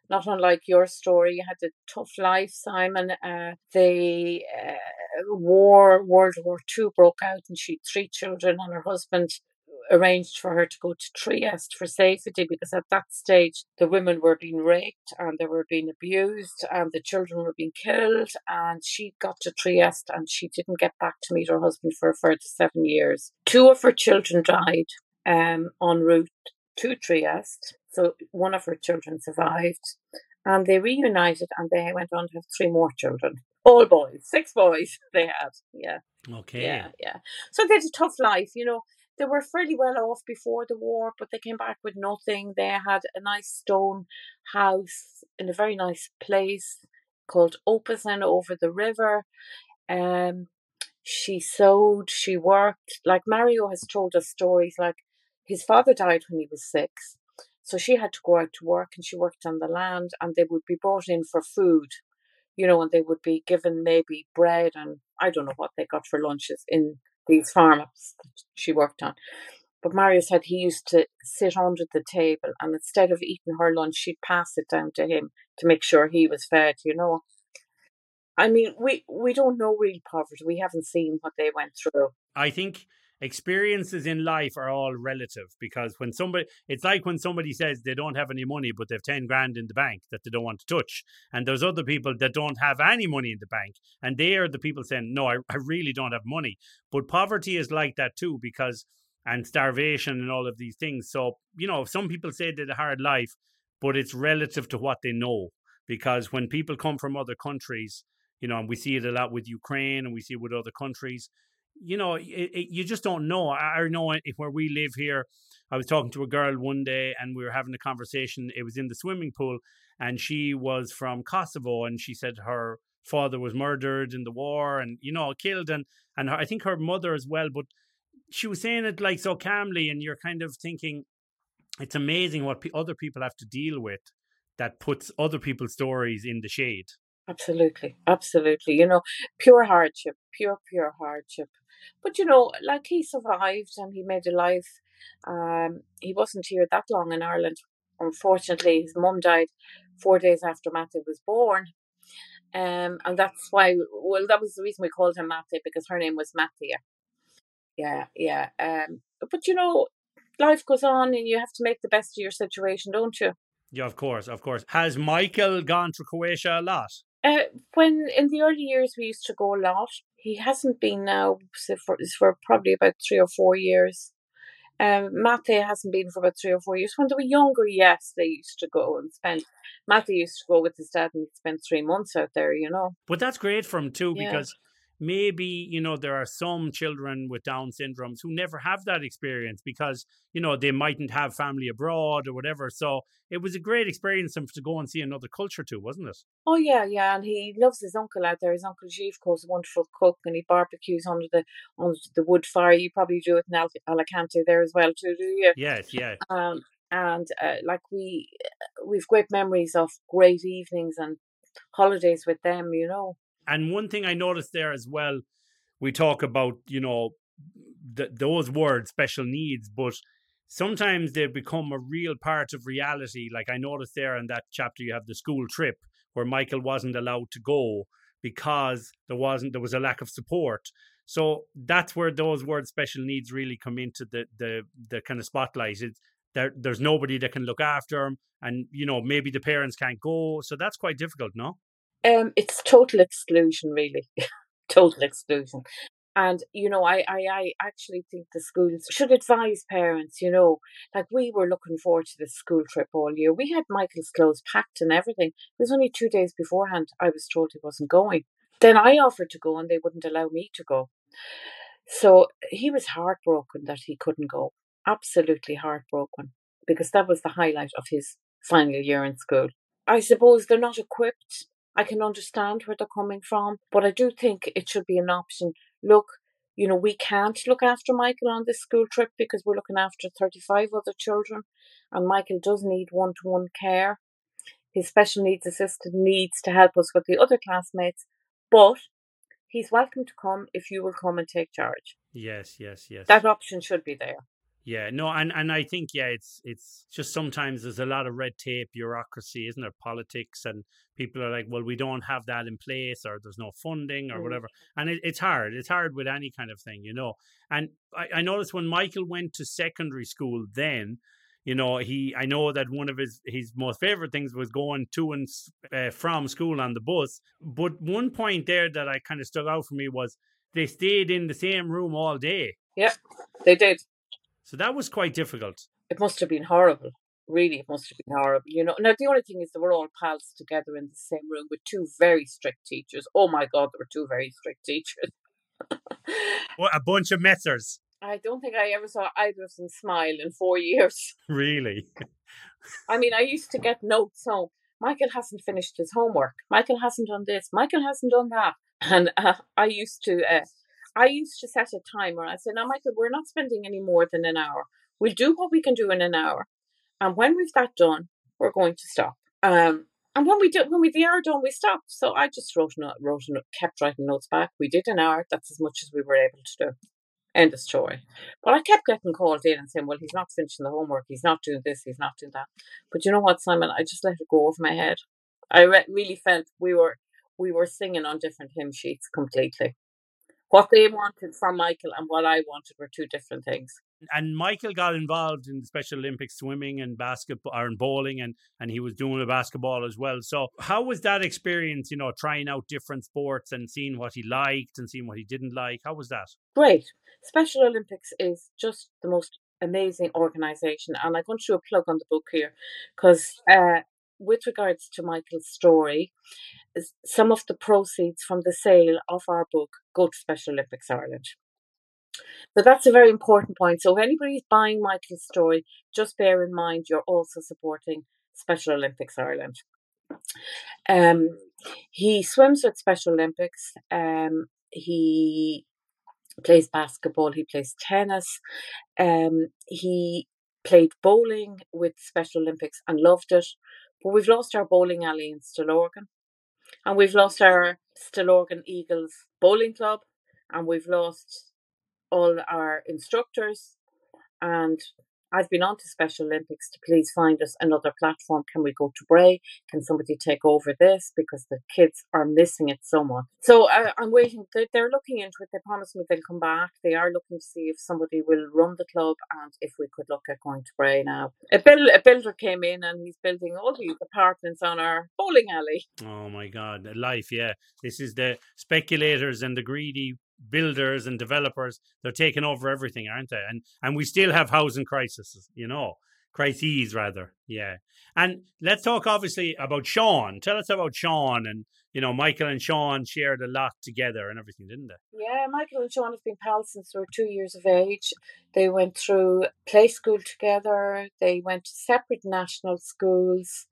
not unlike your story, you had a tough life, Simon. Uh, the uh, war, World War Two broke out, and she had three children, and her husband arranged for her to go to Trieste for safety because at that stage the women were being raped and they were being abused and the children were being killed and she got to Trieste and she didn't get back to meet her husband for a further seven years. Two of her children died um, en route to Trieste so one of her children survived, and they reunited, and they went on to have three more children. All boys, six boys they had. Yeah. Okay. Yeah, yeah. So they had a tough life, you know. They were fairly well off before the war, but they came back with nothing. They had a nice stone house in a very nice place called Opesen over the river. Um, she sewed, she worked. Like Mario has told us stories like his father died when he was six, so she had to go out to work and she worked on the land and they would be brought in for food, you know, and they would be given maybe bread and I don't know what they got for lunches in these farms that she worked on. But Mario said he used to sit under the table and instead of eating her lunch, she'd pass it down to him to make sure he was fed, you know. I mean, we, we don't know real poverty. We haven't seen what they went through. I think experiences in life are all relative because when somebody it's like when somebody says they don't have any money but they've 10 grand in the bank that they don't want to touch. And there's other people that don't have any money in the bank and they are the people saying no I, I really don't have money. But poverty is like that too because and starvation and all of these things. So you know some people say they had a hard life but it's relative to what they know because when people come from other countries you know and we see it a lot with ukraine and we see it with other countries you know, it, it, you just don't know. I, I know if where we live here, I was talking to a girl one day and we were having a conversation. It was in the swimming pool, and she was from Kosovo, and she said her father was murdered in the war and you know killed, and and her, I think her mother as well. But she was saying it like so calmly, and you're kind of thinking, it's amazing what p- other people have to deal with that puts other people's stories in the shade. Absolutely, absolutely. You know, pure hardship, pure, pure hardship. But you know, like he survived and he made a life. Um, he wasn't here that long in Ireland. Unfortunately, his mum died four days after Matthew was born. Um, and that's why, well, that was the reason we called him Matthew because her name was Matthew. Yeah, yeah. Um, but you know, life goes on and you have to make the best of your situation, don't you? Yeah, of course, of course. Has Michael gone to Croatia a lot? Uh, when in the early years we used to go a lot. He hasn't been now so for, for probably about three or four years. Um, Matthew hasn't been for about three or four years. When they were younger, yes, they used to go and spend. Matthew used to go with his dad and spend three months out there, you know. But that's great for him too, Yeah. because maybe you know there are some children with Down syndromes who never have that experience because you know they mightn't have family abroad or whatever. So it was a great experience for him to go and see another culture too, wasn't it? Oh yeah, yeah, and he loves his uncle out there. His uncle Givco's a wonderful cook, and he barbecues under the under the wood fire. You probably do it in Al- Alicante there as well too, do you? Yes, yeah. Um, and uh, like we we've great memories of great evenings and holidays with them, you know. And one thing I noticed there as well, we talk about, you know, th- those words, special needs, but sometimes they become a real part of reality. Like I noticed there in that chapter, you have the school trip where Michael wasn't allowed to go because there wasn't there was a lack of support. So that's where those words, special needs, really come into the the the kind of spotlight. It's, there, there's nobody that can look after him, and you know maybe the parents can't go, so that's quite difficult, no? Um, it's total exclusion, really, total exclusion. And you know, I, I, I actually think the schools should advise parents. You know, like we were looking forward to this school trip all year. We had Michael's clothes packed and everything. It was only two days beforehand I was told he wasn't going. Then I offered to go, and they wouldn't allow me to go. So he was heartbroken that he couldn't go. Absolutely heartbroken because that was the highlight of his final year in school. I suppose they're not equipped. I can understand where they're coming from, but I do think it should be an option. Look, you know, we can't look after Michael on this school trip because we're looking after 35 other children, and Michael does need one to one care. His special needs assistant needs to help us with the other classmates, but he's welcome to come if you will come and take charge. Yes, yes, yes. That option should be there. Yeah, no, and, and I think yeah, it's it's just sometimes there's a lot of red tape, bureaucracy, isn't there? Politics, and people are like, well, we don't have that in place, or there's no funding, or Mm. whatever. And it, it's hard. It's hard with any kind of thing, you know. And I, I noticed when Michael went to secondary school, then, you know, he I know that one of his his most favorite things was going to and uh, from school on the bus. But one point there that I kind of stuck out for me was they stayed in the same room all day, Yep, they did. So that was quite difficult. It must have been horrible. Really, it must have been horrible. You know, now the only thing is they were all pals together in the same room with two very strict teachers. Oh my God, there were two very strict teachers. What a bunch of messers, I don't think I ever saw either of them smile in four years. really. I mean, I used to get notes home. Michael hasn't finished his homework. Michael hasn't done this. Michael hasn't done that. And uh, I used to, uh, I used to set a timer. I said, "Now, Michael, we're not spending any more than an hour. We'll do what we can do in an hour, and when we've that done, we're going to stop." Um, And when we did, when we the hour done, we stopped. So I just wrote, note, wrote, kept writing notes back. We did an hour. That's as much as we were able to do. End of story. But I kept getting called in and saying, "Well, he's not finishing the homework. He's not doing this. He's not doing that." But you know what, Simon? I just let it go over my head. I re- really felt we were we were singing on different hymn sheets completely. What they wanted from Michael and what I wanted were two different things. And Michael got involved in the Special Olympics swimming and basketball or in bowling and and he was doing the basketball as well. So how was that experience, you know, trying out different sports and seeing what he liked and seeing what he didn't like? How was that? Great. Special Olympics is just the most amazing organization and I'm going to do a plug on the book here because uh, with regards to Michael's story, some of the proceeds from the sale of our book go to Special Olympics Ireland. So that's a very important point. So if anybody's buying Michael's story, just bear in mind you're also supporting Special Olympics Ireland. Um, he swims with Special Olympics. Um, he plays basketball. He plays tennis. Um, he played bowling with Special Olympics and loved it. But we've lost our bowling alley in Stillorgan. And we've lost our Stillorgan Eagles bowling club. And we've lost all our instructors. And I've been on to Special Olympics to please find us another platform. Can we go to Bray? Can somebody take over this? Because the kids are missing it so much. So uh, I'm waiting. They're, they're looking into it. They promised me they'll come back. They are looking to see if somebody will run the club and if we could look at going to Bray now. A, build, a builder came in and he's building all these apartments on our bowling alley. Oh my God, life, yeah. This is the speculators and the greedy builders and developers they're taking over everything aren't they? And and we still have housing crises you know crises rather yeah. And let's talk obviously about sean. Tell us about sean and you know michael and sean shared a lot together and everything didn't they? Yeah michael and sean have been pals since they were two years of age. They went through play school together. They went to separate national schools.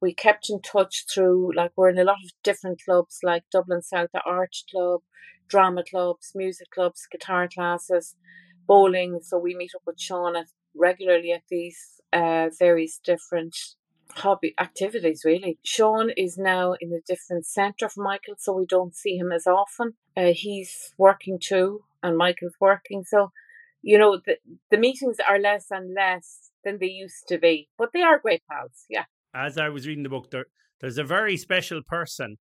We kept in touch through like we're in a lot of different clubs like dublin south the arch club drama clubs, music clubs, guitar classes, bowling. So we meet up with Sean regularly at these uh, various different hobby activities really. Sean is now in a different center for michael so we don't see him as often. Uh, he's working too and michael's working. So you know the, the meetings are less and less than they used to be but they are great pals yeah. As i was reading the book there, there's a very special person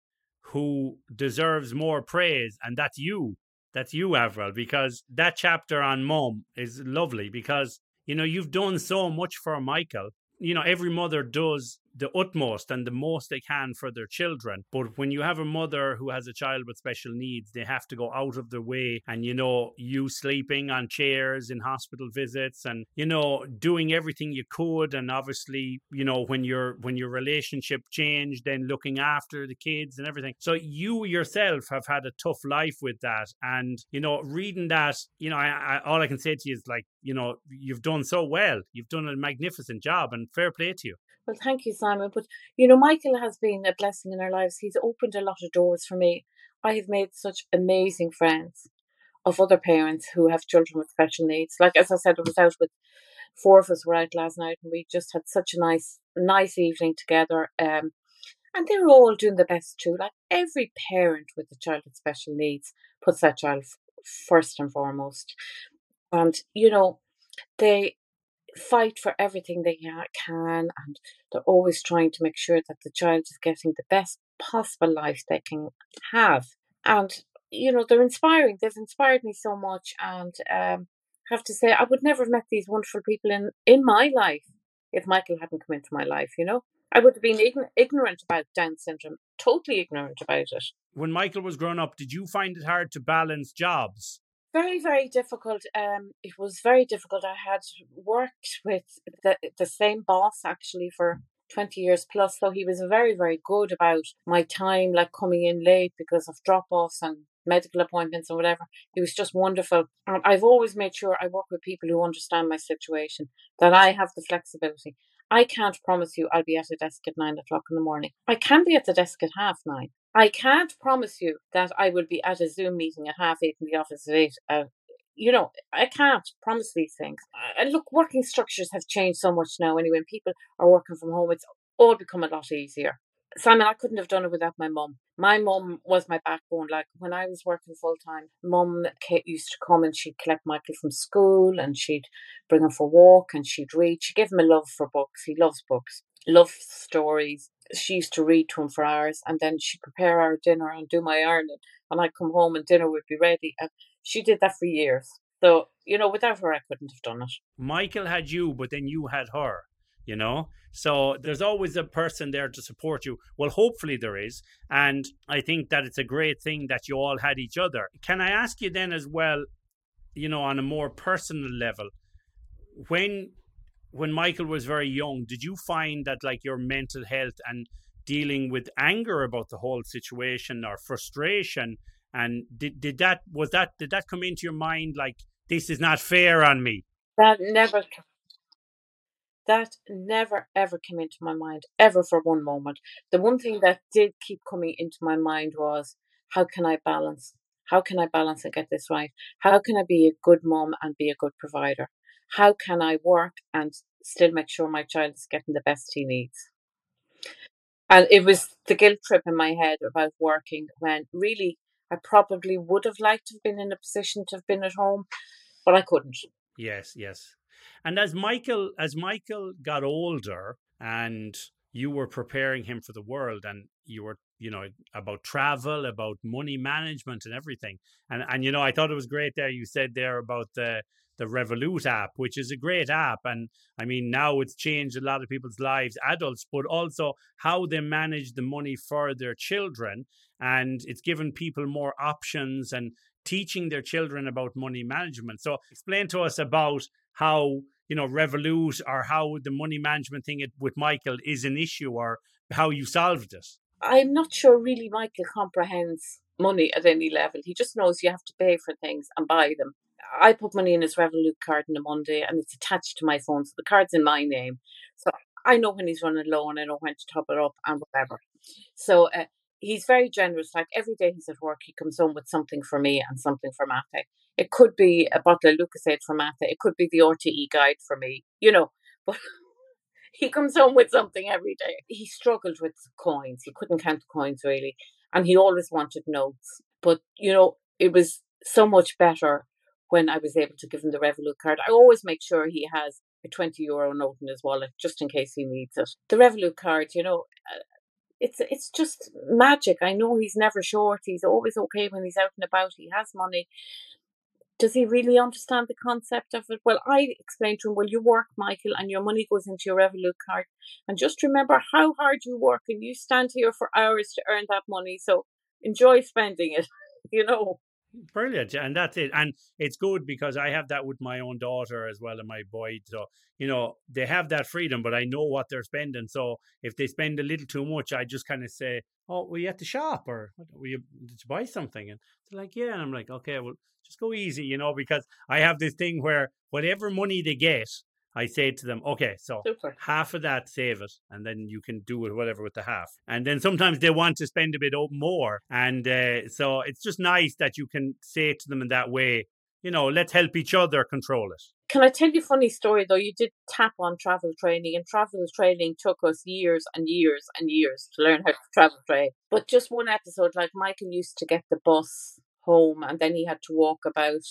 who deserves more praise, and that's you. That's you, Avril, because that chapter on mom is lovely because, you know, you've done so much for Michael. You know, every mother does the utmost and the most they can for their children. But when you have a mother who has a child with special needs, they have to go out of their way. And, you know, you sleeping on chairs in hospital visits and, you know, doing everything you could. And obviously, you know, when your when your relationship changed, then looking after the kids and everything. So you yourself have had a tough life with that. And, you know, reading that, you know, I, I, all I can say to you is like, you know, you've done so well. You've done a magnificent job and fair play to you. Well, thank you, Simon. But you know, Michael has been a blessing in our lives. He's opened a lot of doors for me. I have made such amazing friends of other parents who have children with special needs. Like as I said, I was out with four of us were out last night, and we just had such a nice, nice evening together. Um, and they were all doing the best too. Like every parent with a child with special needs puts that child first and foremost. And you know, they fight for everything they can and they're always trying to make sure that the child is getting the best possible life they can have. And, you know, they're inspiring. They've inspired me so much. And um, have to say, I would never have met these wonderful people in, in my life if Michael hadn't come into my life, you know? I would have been ignorant about Down syndrome, totally ignorant about it. When Michael was growing up, did you find it hard to balance jobs? Very very difficult um it was very difficult i had worked with the the same boss actually for 20 years plus so he was very very good about my time like coming in late because of drop offs and medical appointments and whatever he was just wonderful and i've always made sure i work with people who understand my situation that i have the flexibility I can't promise you I'll be at a desk at nine o'clock in the morning. I can be at the desk at half nine. I can't promise you that I will be at a Zoom meeting at half eight in the office at eight. Uh, you know, I can't promise these things. And look, working structures have changed so much now. Anyway, when people are working from home, it's all become a lot easier. Simon, I couldn't have done it without my mum. My mum was my backbone. Like when I was working full time, mum used to come and she'd collect Michael from school and she'd bring him for a walk and she'd read. She gave him a love for books. He loves books, loves stories. She used to read to him for hours and then she'd prepare our dinner and do my ironing. And I'd come home and dinner would be ready. And she did that for years. So, you know, without her, I couldn't have done it. Michael had you, but then you had her you know so there's always a person there to support you well hopefully there is and i think that it's a great thing that you all had each other can i ask you then as well you know on a more personal level when when michael was very young did you find that like your mental health and dealing with anger about the whole situation or frustration and did, did that was that did that come into your mind like this is not fair on me that never that never ever came into my mind, ever for one moment. The one thing that did keep coming into my mind was how can I balance? How can I balance and get this right? How can I be a good mom and be a good provider? How can I work and still make sure my child is getting the best he needs? And it was the guilt trip in my head about working when really I probably would have liked to have been in a position to have been at home, but I couldn't. Yes, yes. And as Michael as Michael got older and you were preparing him for the world and you were you know about travel about money management and everything and and you know i thought it was great there you said there about the the revolut app which is a great app and i mean now it's changed a lot of people's lives adults but also how they manage the money for their children and it's given people more options and teaching their children about money management so explain to us about how you know Revolut or how the money management thing with Michael is an issue or how you solved it. I'm not sure really Michael comprehends money at any level. He just knows you have to pay for things and buy them. I put money in his Revolut card on a Monday and it's attached to my phone, so the card's in my name. So I know when he's running low and I know when to top it up and whatever. So uh, he's very generous. Like every day he's at work, he comes home with something for me and something for Mate. It could be a bottle of Lucozade for Mate. It could be the RTE guide for me, you know. But he comes home with something every day. He struggled with coins. He couldn't count the coins really. And he always wanted notes. But, you know, it was so much better when I was able to give him the Revolut card. I always make sure he has a 20 euro note in his wallet just in case he needs it. The Revolut card, you know, uh, it's it's just magic. I know he's never short. He's always okay when he's out and about. He has money. Does he really understand the concept of it? Well, I explained to him, well, you work, Michael, and your money goes into your Revolut card. And just remember how hard you work and you stand here for hours to earn that money. So enjoy spending it, you know. Brilliant, and that's it. And it's good because I have that with my own daughter as well and my boy. So you know they have that freedom, but I know what they're spending. So if they spend a little too much, I just kind of say, "Oh, were you at the shop, or were you did you buy something?" And they're like, "Yeah," and I'm like, "Okay, well, just go easy," you know, because I have this thing where whatever money they get, I say to them, okay, so Super. half of that, save it, and then you can do it whatever with the half. And then sometimes they want to spend a bit more, and uh, so it's just nice that you can say to them in that way, you know, let's help each other control it. Can I tell you a funny story though? You did tap on travel training, and travel training took us years and years and years to learn how to travel train. But just one episode, like Michael used to get the bus home, and then he had to walk about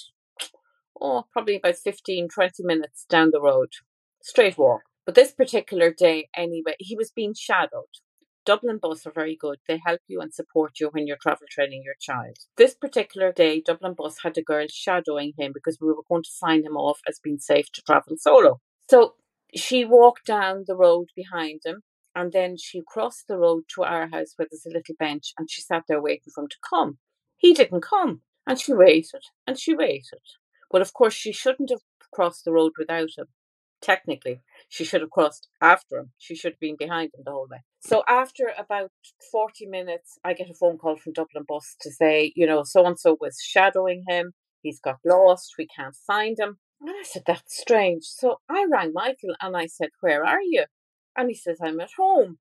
oh, probably about 15, 20 minutes down the road, straight walk. But this particular day, anyway, he was being shadowed. Dublin Bus are very good. They help you and support you when you're travel training your child. This particular day, Dublin Bus had a girl shadowing him because we were going to sign him off as being safe to travel solo. So she walked down the road behind him and then she crossed the road to our house where there's a little bench and she sat there waiting for him to come. He didn't come and she waited and she waited but of course, she shouldn't have crossed the road without him. Technically, she should have crossed after him. She should have been behind him the whole way. So after about 40 minutes, I get a phone call from Dublin Bus to say, you know, so and so was shadowing him. He's got lost. We can't find him. And I said, that's strange. So I rang Michael and I said, where are you? And he says, I'm at home.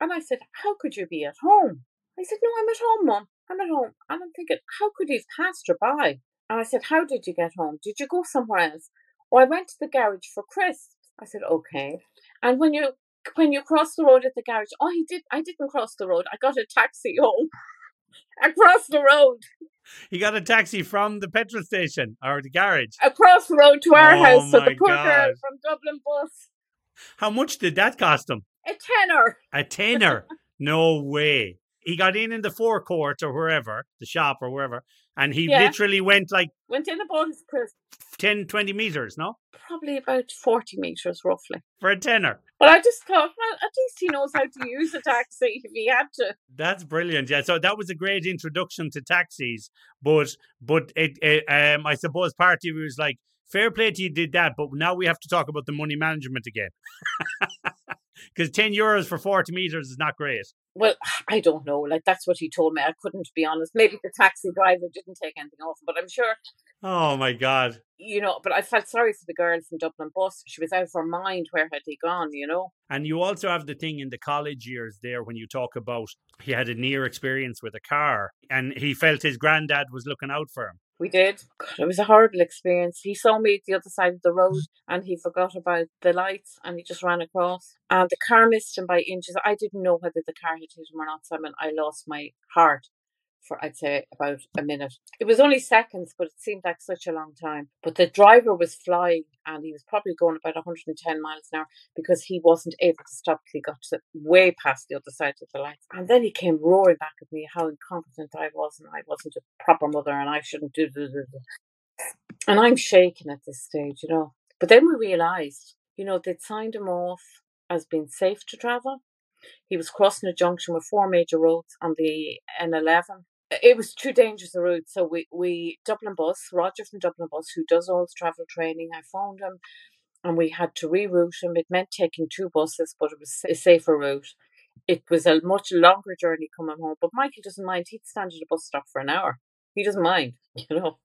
And I said, how could you be at home? I said, no, I'm at home, Mum. I'm at home. And I'm thinking, how could he have passed her by? And I said, How did you get home? Did you go somewhere else? Oh, I went to the garage for crisps. I said, Okay. And when you when you cross the road at the garage, oh, he did. I didn't cross the road. I got a taxi home across the road, He got a taxi from the petrol station or the garage. across the road to our Oh house. So the poor girl God. from Dublin bus, How much did that cost him? a tenner. A tenner. no way. He got in in the forecourt or wherever, the shop or wherever, and he Yeah. literally went like Went in about his crisp, 10, 20 meters, no? probably about forty meters roughly. For a tenner. But I just thought, well, at least he knows how to use a taxi if he had to. That's brilliant. Yeah, so that was a great introduction to taxis, but but it, it um I suppose part of you was like fair play to you did that, but now we have to talk about the money management again. Because 10 euros for 40 meters is not great. Well, I don't know. Like that's what he told me. I couldn't be honest. Maybe the taxi driver didn't take anything off but I'm sure Oh my god. you know. But I felt sorry for the girl from Dublin bus. She was out of her mind. Where had he gone? You know. And you also have the thing in the college years there when you talk about he had a near experience with a car and he felt his granddad was looking out for him. We did. God, it was a horrible experience. He saw me at the other side of the road and he forgot about the lights and he just ran across. And the car missed him by inches. I didn't know whether the car hit him or not, Simon. I lost my heart for, I'd say, about a minute. It was only seconds, but it seemed like such a long time. But the driver was flying and he was probably going about 110 miles an hour because he wasn't able to stop he got to way past the other side of the lights. And then he came roaring back at me how incompetent I was and I wasn't a proper mother and I shouldn't do do. And I'm shaking at this stage, you know. But then we realised, you know, they'd signed him off as being safe to travel. He was crossing a junction with four major roads on the N11. It was too dangerous a route, so we, we Dublin bus, Roger from Dublin bus, who does all the travel training, I phoned him and we had to reroute him. It meant taking two buses, but it was a safer route. It was a much longer journey coming home, but Michael doesn't mind. He'd stand at a bus stop for an hour. He doesn't mind, you know.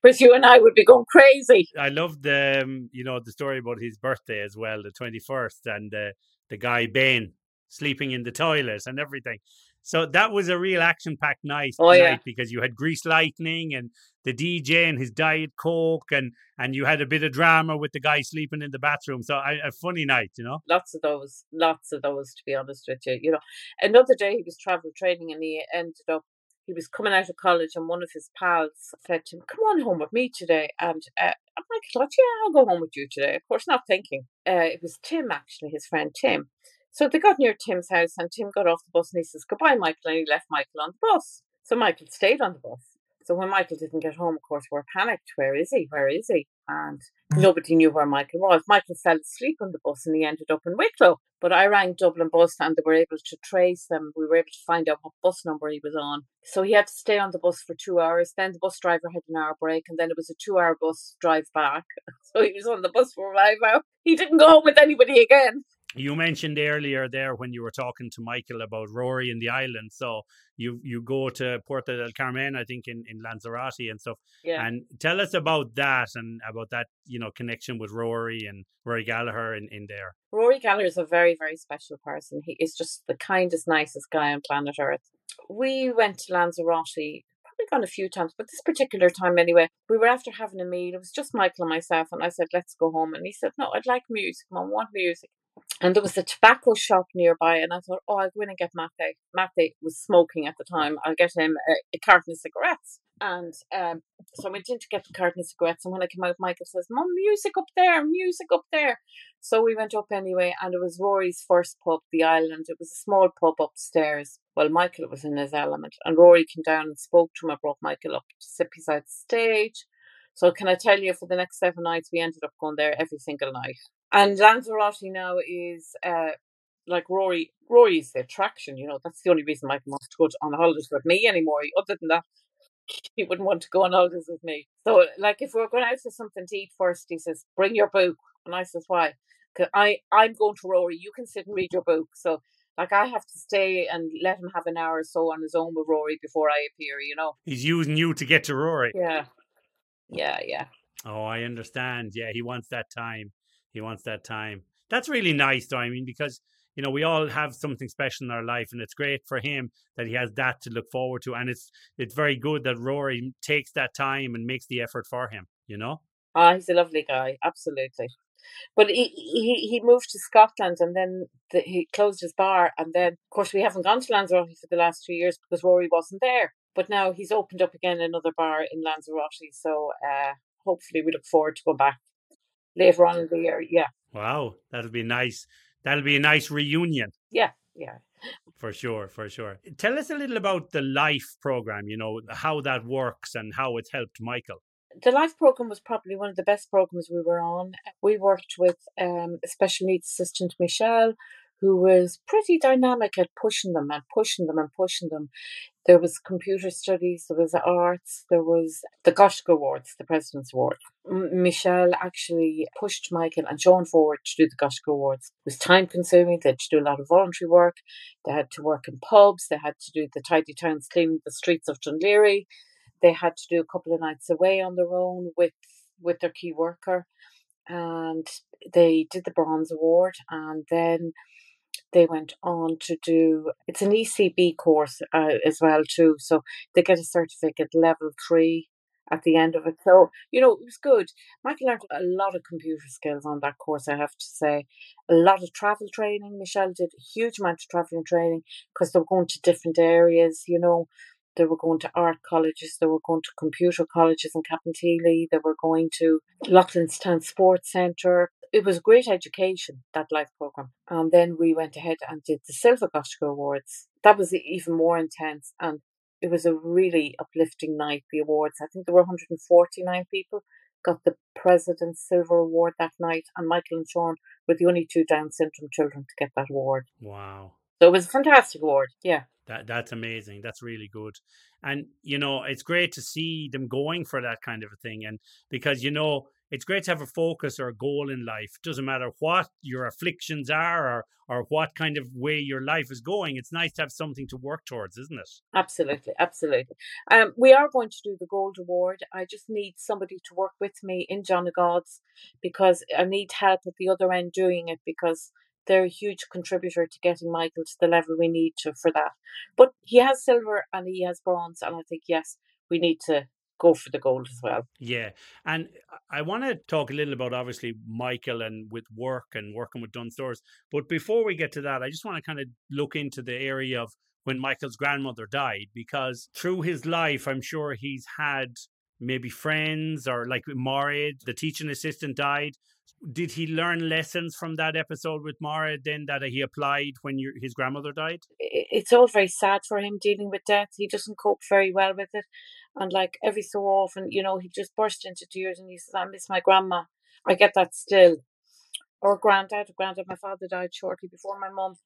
Whereas you and I would be going crazy. I loved the um, you know the story about his birthday as well, the twenty first, and uh, the guy Ben sleeping in the toilet and everything. So that was a real action packed night, Oh, night yeah. because you had Grease Lightning and the DJ and his Diet Coke, and and you had a bit of drama with the guy sleeping in the bathroom. So I, a funny night, you know. Lots of those, lots of those, to be honest with you. You know, another day he was travel training and he ended up, he was coming out of college and one of his pals said to him, Come on home with me today. And uh, I'm like, thought, yeah, I'll go home with you today. Of course, not thinking. Uh, it was Tim, actually, his friend Tim. So they got near Tim's house and Tim got off the bus and he says, Goodbye, Michael. And he left Michael on the bus. So Michael stayed on the bus. So when Michael didn't get home, of course, we're panicked. Where is he? Where is he? And mm. nobody knew where Michael was. Michael fell asleep on the bus and he ended up in Wicklow. But I rang Dublin Bus and they were able to trace him. We were able to find out what bus number he was on. So he had to stay on the bus for two hours. Then the bus driver had an hour break and then it was a two hour bus drive back. So he was on the bus for five hours. He didn't go home with anybody again. You mentioned earlier there when you were talking to Michael about Rory and the island. So you you go to Puerto del Carmen, I think in, in Lanzarote and stuff. Yeah. And tell us about that and about that, you know, connection with Rory and Rory Gallagher in, in there. Rory Gallagher is a very, very special person. He is just the kindest, nicest guy on planet Earth. We went to Lanzarote, probably gone a few times, but this particular time anyway, we were after having a meal. It was just Michael and myself, and I said, let's go home. And he said, no, I'd like music. Mum, I want music. And there was a tobacco shop nearby, and I thought, oh, I'll go in and get Matthew. Matthew was smoking at the time. I'll get him a, a carton of cigarettes. And um, so I went in to get the carton of cigarettes, and when I came out, Michael says, Mum, music up there, music up there. So we went up anyway, and it was Rory's first pub, the island. It was a small pub upstairs. Well, Michael was in his element, and Rory came down and spoke to him. I brought Michael up to sit beside the stage. So can I tell you, for the next seven nights, we ended up going there every single night. And Lanzarote now is uh, like Rory. Rory is the attraction, you know. That's the only reason Mike wants to go on holidays with me anymore. Other than that, he wouldn't want to go on holidays with me. So, like, if we're going out for something to eat first, he says, "Bring your book," and I says, "Why?" Because I I'm going to Rory. You can sit and read your book. So, like, I have to stay and let him have an hour or so on his own with Rory before I appear. You know? He's using you to get to Rory. Yeah, yeah, yeah. Oh, I understand. Yeah, he wants that time. He wants that time. That's really nice, though. I mean, because you know we all have something special in our life, and it's great for him that he has that to look forward to. And it's it's very good that Rory takes that time and makes the effort for him. You know. Ah, he's a lovely guy. Absolutely. But he, he, he moved to Scotland and then the, he closed his bar. And then, of course, we haven't gone to Lanzarote for the last two years because Rory wasn't there. But now he's opened up again another bar in Lanzarote. So uh, hopefully we look forward to go back later on in the year. Yeah. Wow, that'll be nice. That'll be a nice reunion. Yeah, yeah. For sure, for sure. Tell us a little about the Life program, you know, how that works and how it's helped Michael. The Life program was probably one of the best programs we were on. We worked with um, special needs assistant Michelle, who was pretty dynamic at pushing them and pushing them and pushing them. There was computer studies, there was arts, there was the Gaisce Awards, the President's Award. M- Michelle actually pushed Michael and Sean forward to do the Gaisce Awards. It was time consuming, they had to do a lot of voluntary work, they had to work in pubs, they had to do the tidy towns cleaning the streets of Laoghaire, they had to do a couple of nights away on their own with with their key worker and they did the bronze award and then they went on to do it's an ECB course uh, as well too. So they get a certificate level three at the end of it. So you know it was good. Michael learned a lot of computer skills on that course. I have to say, a lot of travel training. Michelle did a huge amount of traveling training because they were going to different areas. You know. They were going to art colleges, they were going to computer colleges in Cabinteely, they were going to Loughlinstown Sports Centre, it was a great education, that life program. And then we went ahead and did the Silver Gaisce Awards. That was even more intense and it was a really uplifting night, the awards. I think there were 149 people got the President's Silver Award that night, and Michael and Sean were the only two Down syndrome children to get that award. Wow. So it was a fantastic award. Yeah. That that's amazing. That's really good. And you know, it's great to see them going for that kind of a thing. And because you know, it's great to have a focus or a goal in life. Doesn't matter what your afflictions are or or what kind of way your life is going. It's nice to have something to work towards, isn't it? Absolutely, absolutely. Um, we are going to do the Gold Award. I just need somebody to work with me in John of God's because I need help at the other end doing it because they're a huge contributor to getting Michael to the level we need to for that. But he has silver and he has bronze, and I think yes, we need to go for the gold as well. Yeah. And I want to talk a little about obviously Michael and with work and working with Dunnes Stores. But before we get to that, I just want to kind of look into the area of when Michael's grandmother died, because through his life, I'm sure he's had maybe friends or like Mara, the teaching assistant died. Did he learn lessons from that episode with Mara then that he applied when his grandmother died? It's all very sad for him dealing with death. He doesn't cope very well with it. And like every so often, you know, he just burst into tears and he says, I miss my grandma. I get that still. Or granddad, granddad, my father died shortly before my mum.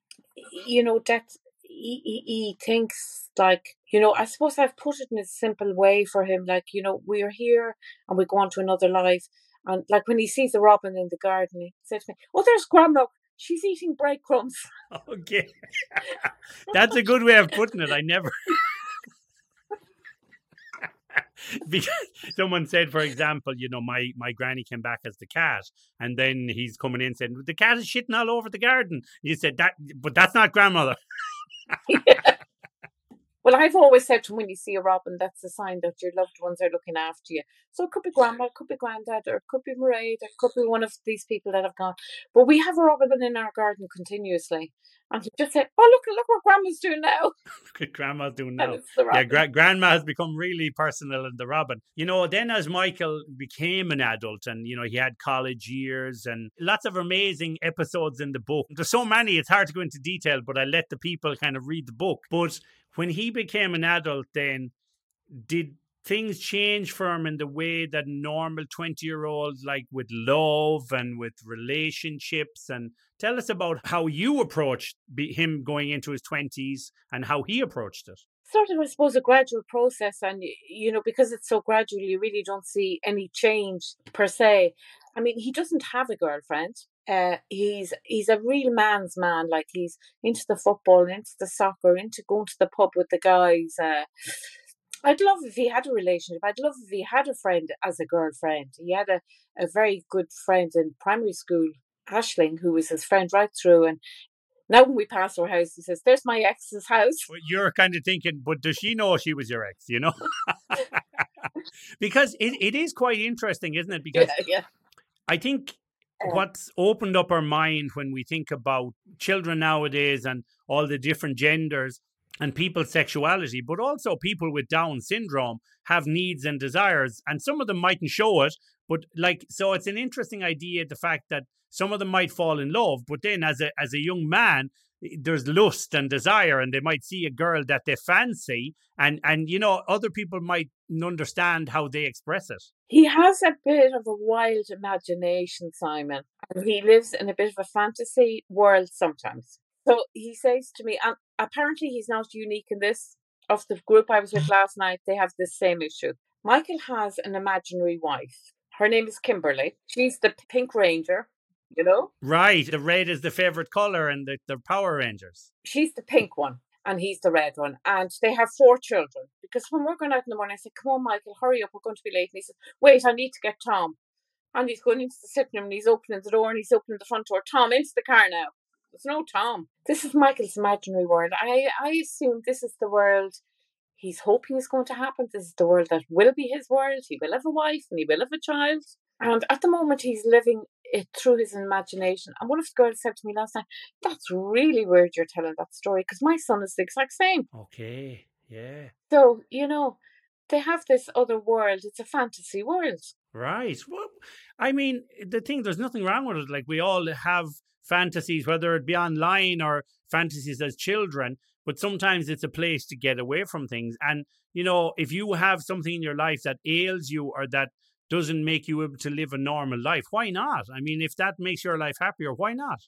You know, death, he, he, he thinks like, you know, I suppose I've put it in a simple way for him. Like, you know, we are here and we go on to another life. And like when he sees the robin in the garden, he said to me, Oh, there's grandma. She's eating breadcrumbs. Okay. That's a good way of putting it. I never because someone said, for example, you know, my my granny came back as the cat, and then he's coming in saying the cat is shitting all over the garden. You said that, but that's not grandmother. Well, I've always said to when you see a robin, that's a sign that your loved ones are looking after you. So it could be grandma, it could be granddad, or it could be Mairead, or it could be one of these people that have gone. But we have a robin in our garden continuously. And he just said, Oh, look, look what grandma's doing now. look what grandma's doing now. Yeah, gra- grandma has become really personal in the robin. You know, then as Michael became an adult and, you know, he had college years and lots of amazing episodes in the book. There's so many, it's hard to go into detail, but I let the people kind of read the book. But when he became an adult, then did things change for him in the way that normal 20 year olds like with love and with relationships? And tell us about how you approached him going into his 20s and how he approached it. Sort of i suppose a gradual process and you know because it's so gradual you really don't see any change per se. I mean he doesn't have a girlfriend uh, he's he's a real man's man. Like he's into the football, into the soccer, into going to the pub with the guys. Uh, I'd love if he had a relationship. I'd love if he had a friend as a girlfriend. He had a, a very good friend in primary school, Ashling, who was his friend right through. And now when we pass our house, he says, There's my ex's house. Well, you're kind of thinking, but does she know she was your ex, you know? because it, it is quite interesting, isn't it? Because yeah, yeah. I think what's opened up our mind when we think about children nowadays and all the different genders and people's sexuality, but also people with Down syndrome have needs and desires, and some of them mightn't show it. But like, so it's an interesting idea the fact that some of them might fall in love, but then as a as a young man, there's lust and desire, and they might see a girl that they fancy, and and you know other people might understand how they express it. He has a bit of a wild imagination, Simon, and he lives in a bit of a fantasy world sometimes. So he says to me, and apparently he's not unique in this. Of the group I was with last night, they have the same issue. Michael has an imaginary wife. Her name is Kimberly. She's the Pink Ranger, you know? Right. The red is the favorite color and the, the Power Rangers. She's the pink one and he's the red one. And they have four children. Because when we're going out in the morning, I said, Come on, Michael, hurry up, we're going to be late. And he said, Wait, I need to get Tom. And he's going into the sitting room and he's opening the door and he's opening the front door. Tom, into the car now. There's no Tom. This is Michael's imaginary world. I, I assume this is the world he's hoping is going to happen. This is the world that will be his world. He will have a wife and he will have a child. And at the moment, he's living it through his imagination. And one of the girls said to me last night, That's really weird you're telling that story because my son is the exact same. Okay, yeah. So, you know, they have this other world. It's a fantasy world. Right. Well, I mean, the thing, there's nothing wrong with it. Like, we all have fantasies, whether it be online or fantasies as children, but sometimes it's a place to get away from things. And, you know, if you have something in your life that ails you or that doesn't make you able to live a normal life, why not? I mean, if that makes your life happier, why not?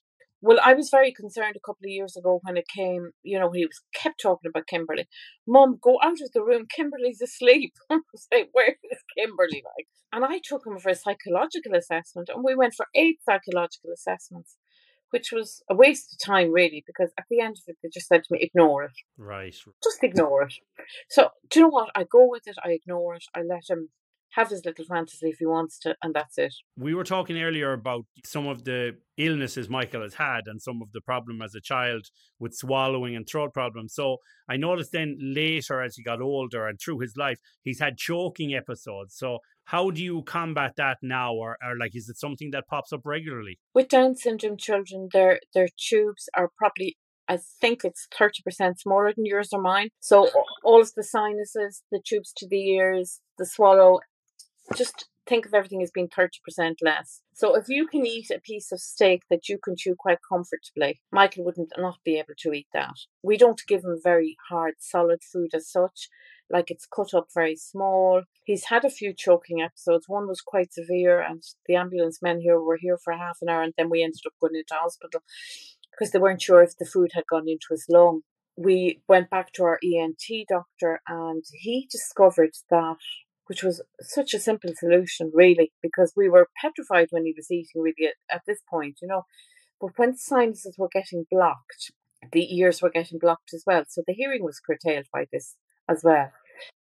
Well, I was very concerned a couple of years ago when it came, you know, he was kept talking about Kimberly. Mom, go out of the room. Kimberly's asleep. I was like, where is Kimberly? Like, and I took him for a psychological assessment, and we went for eight psychological assessments which was a waste of time really because at the end of it they just said to me ignore it right just ignore it so do you know what i go with it i ignore it i let him have his little fantasy if he wants to, and that's it. We were talking earlier about some of the illnesses Michael has had and some of the problem as a child with swallowing and throat problems. So I noticed then later as he got older and through his life, he's had choking episodes. So how do you combat that now or, or like is it something that pops up regularly? With Down syndrome children, their their tubes are probably I think it's 30% smaller than yours or mine. So all of the sinuses, the tubes to the ears, the swallow, just think of everything as being 30% less. So if you can eat a piece of steak that you can chew quite comfortably, Michael wouldn't not be able to eat that. We don't give him very hard, solid food as such. Like it's cut up very small. He's had a few choking episodes. One was quite severe, and the ambulance men here were here for half an hour, and then we ended up going into hospital because they weren't sure if the food had gone into his lung. We went back to our ENT doctor, and he discovered that which was such a simple solution, really, because we were petrified when he was eating, really, at, at this point, you know. But when the sinuses were getting blocked, the ears were getting blocked as well. So the hearing was curtailed by this as well.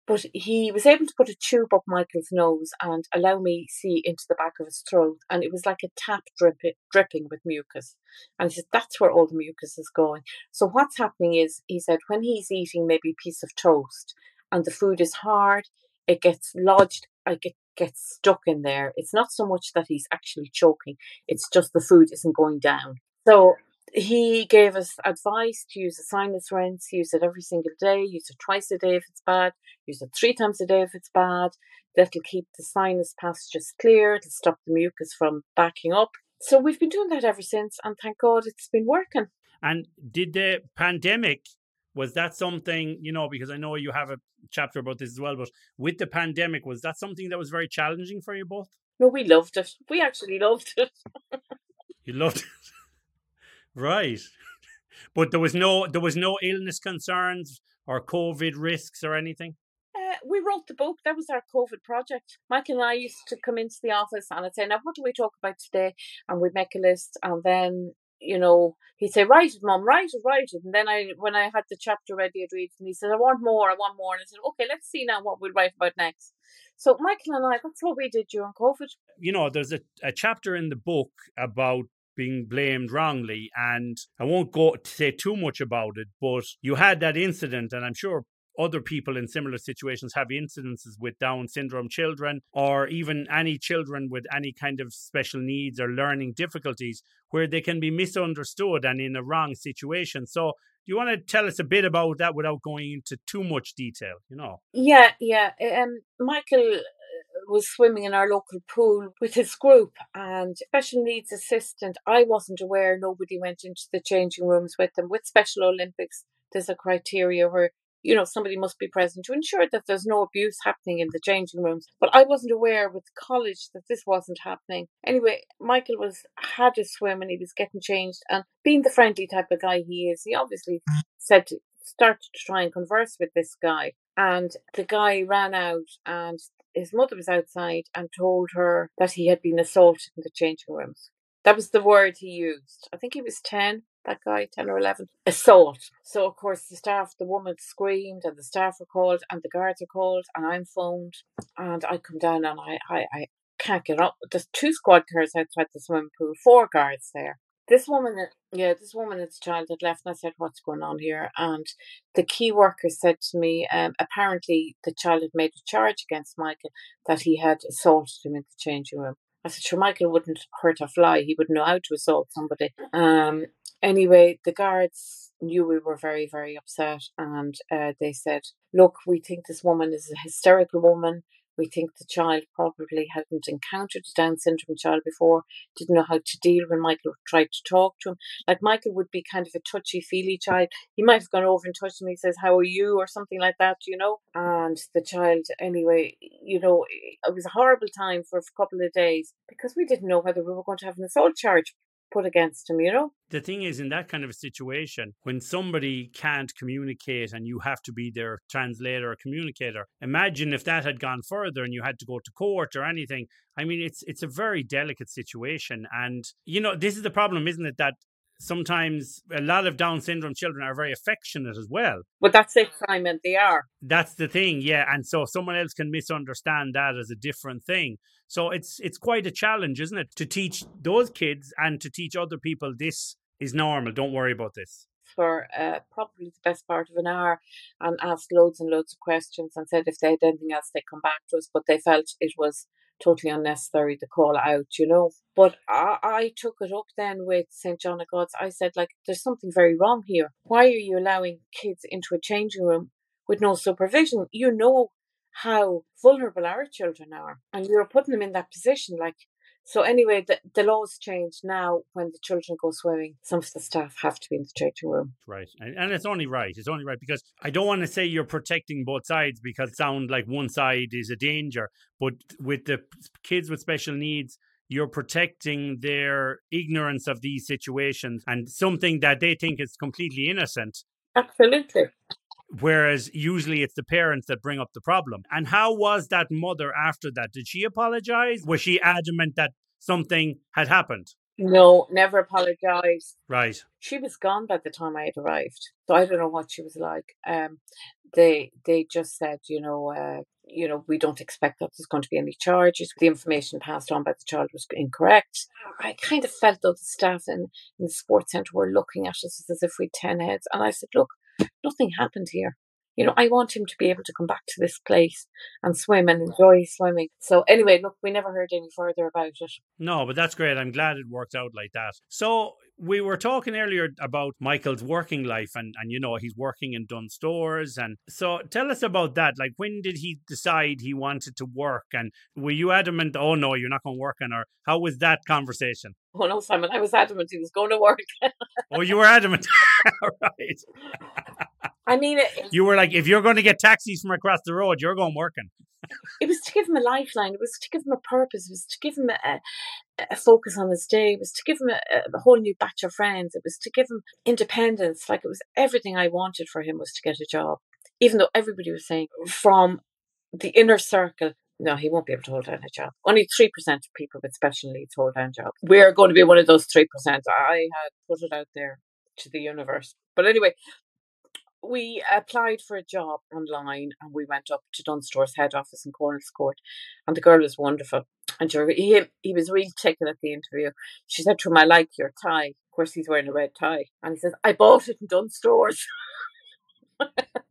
But he was able to put a tube up Michael's nose and allow me see into the back of his throat. And it was like a tap drip, dripping with mucus. And he said, that's where all the mucus is going. So what's happening is, he said, when he's eating maybe a piece of toast and the food is hard, it gets lodged, like it gets stuck in there. It's not so much that he's actually choking, it's just the food isn't going down. So he gave us advice to use a sinus rinse, use it every single day, use it twice a day if it's bad, use it three times a day if it's bad. That'll keep the sinus passages clear, it'll stop the mucus from backing up. So we've been doing that ever since, and thank God it's been working. And did the pandemic was that something you know because i know you have a chapter about this as well but with the pandemic was that something that was very challenging for you both no we loved it we actually loved it you loved it right but there was no there was no illness concerns or covid risks or anything uh, we wrote the book. That was our COVID project. Mike and I used to come into the office and I'd say, Now, what do we talk about today? And we'd make a list. And then you know, he'd say, write it, mum, write it, write it. And then I, when I had the chapter ready, I'd read it, and he said, I want more, I want more. And I said, okay, let's see now what we'll write about next. So Michael and I, that's what we did during COVID. You know, there's a, a chapter in the book about being blamed wrongly, and I won't go to say too much about it, but you had that incident, and I'm sure other people in similar situations have incidences with Down syndrome children or even any children with any kind of special needs or learning difficulties where they can be misunderstood and in a wrong situation. So do you want to tell us a bit about that without going into too much detail? You know. Yeah, yeah. Um, Michael uh, was swimming in our local pool with his group and special needs assistant. I wasn't aware nobody went into the changing rooms with them. With Special Olympics, there's a criteria where you know, somebody must be present to ensure that there's no abuse happening in the changing rooms. But I wasn't aware with college that this wasn't happening. Anyway, Michael was had a swim and he was getting changed and being the friendly type of guy he is, he obviously said to, started to try and converse with this guy. And the guy ran out and his mother was outside and told her that he had been assaulted in the changing rooms. That was the word he used. I think he was 10 that guy, 10 or 11, assault. So, of course, the staff, the woman screamed and the staff were called and the guards are called and I'm phoned and I come down and I, I, I can't get up. There's two squad cars outside the swimming pool, four guards there. This woman, yeah, this woman and child had left, and I said, "What's going on here?" And the key worker said to me, um, apparently the child had made a charge against Michael that he had assaulted him in the changing room. I said, sure, Michael wouldn't hurt a fly. He wouldn't know how to assault somebody. Um, Anyway, the guards knew we were very, very upset, and uh, they said, Look, we think this woman is a hysterical woman. We think the child probably hadn't encountered a Down syndrome child before, didn't know how to deal when Michael tried to talk to him. Like Michael would be kind of a touchy feely child. He might have gone over and touched him. He says, How are you? or something like that, you know. And the child, anyway, you know, it was a horrible time for a couple of days because we didn't know whether we were going to have an assault charge put against him, you know? The thing is, in that kind of a situation, when somebody can't communicate and you have to be their translator or communicator, imagine if that had gone further and you had to go to court or anything. I mean, it's it's a very delicate situation, and you know, this is the problem, isn't it? That sometimes a lot of Down syndrome children are very affectionate as well. But that's it, Simon. They are. That's the thing, yeah. And so someone else can misunderstand that as a different thing. So it's it's quite a challenge, isn't it, to teach those kids and to teach other people this is normal. Don't worry about this. For uh, probably the best part of an hour, and asked loads and loads of questions, and said if they had anything else, they'd come back to us. But they felt it was totally unnecessary to call out, you know. But I, I took it up then with St. John of God's. I said, like, there's something very wrong here. Why are you allowing kids into a changing room with no supervision? You know how vulnerable our children are, and you're putting them in that position. Like, so anyway, the, the laws change now when the children go swimming. Some of the staff have to be in the changing room. Right. And, and it's only right. It's only right because I don't want to say you're protecting both sides because it sounds like one side is a danger. But with the kids with special needs, you're protecting their ignorance of these situations and something that they think is completely innocent. Absolutely. Whereas usually it's the parents that bring up the problem. And how was that mother after that? Did she apologize? Was she adamant that something had happened? No, never apologized. Right. She was gone by the time I had arrived, so I don't know what she was like. Um, they they just said, you know, uh, you know, we don't expect that there's going to be any charges. The information passed on by the child was incorrect. I kind of felt though the staff in, in the sports centre were looking at us as if we'd ten heads, and I said, look, nothing happened here. You know, I want him to be able to come back to this place and swim and enjoy swimming. So, anyway, look, we never heard any further about it. No, but that's great. I'm glad it worked out like that. So, we were talking earlier about Michael's working life and, and you know he's working in Dunnes Stores and so tell us about that like when did he decide he wanted to work and were you adamant oh no you're not going to work on or how was that conversation oh no Simon I was adamant he was going to work oh you were adamant right I mean, it, you were like, if you're going to get taxis from across the road, you're going working. it was to give him a lifeline. It was to give him a purpose. It was to give him a, a focus on his day. It was to give him a, a, whole new batch of friends. It was to give him independence. Like it was everything I wanted for him was to get a job. Even though everybody was saying from the inner circle, no, he won't be able to hold down a job. Only 3% of people with special needs hold down jobs. We're going to be one of those 3%. I had put it out there to the universe. But anyway, we applied for a job online and we went up to Dunnes Stores head office in Cornelscourt and the girl was wonderful. And he, he was really taken at the interview. She said to him, I like your tie. Of course, he's wearing a red tie. And he says, I bought it in Dunnes Stores.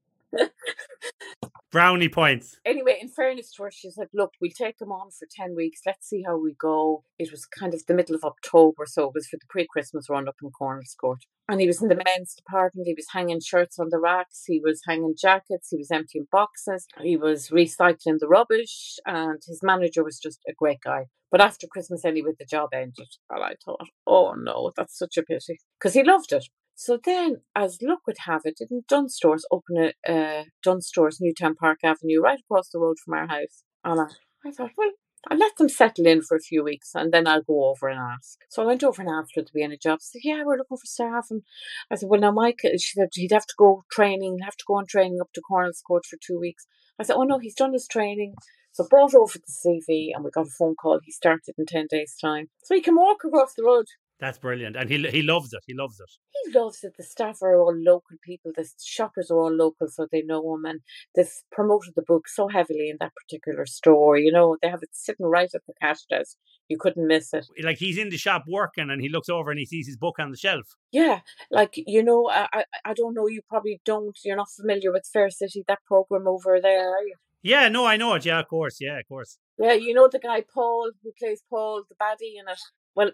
Brownie points. Anyway, in fairness to her, she said, Look, we'll take him on for 10 weeks. Let's see how we go. It was kind of the middle of October, so it was for the pre Christmas run up in Cornelscourt. And he was in the men's department. He was hanging shirts on the racks. He was hanging jackets. He was emptying boxes. He was recycling the rubbish. And his manager was just a great guy. But after Christmas, anyway, the job ended. And I thought, oh no, that's such a pity. Because he loved it. So then, as luck would have it, didn't Dunnes open a uh, Dunnes Newtownpark Avenue, right across the road from our house? And I, I thought, well, I'll let them settle in for a few weeks and then I'll go over and ask. So I went over and asked her to be in a job. She said, Yeah, we're looking for staff. And I said, Well, now, Mike, she said he'd have to go training, have to go on training up to Cornelscourt for two weeks. I said, Oh, no, he's done his training. So brought over the CV and we got a phone call. He started in 10 days' time. So he can walk across the road. That's brilliant. And he he loves it. He loves it. He loves it. The staff are all local people. The shoppers are all local, so they know him. And they've promoted the book so heavily in that particular store. You know, they have it sitting right at the cash desk. You couldn't miss it. Like he's in the shop working and he looks over and he sees his book on the shelf. Yeah, like you know, I I, I don't know. You probably don't. You're not familiar with Fair City, that program over there, are you? Yeah, no, I know it. Yeah, of course. Yeah, of course. Yeah, you know the guy Paul who plays Paul, the baddie in it. Well,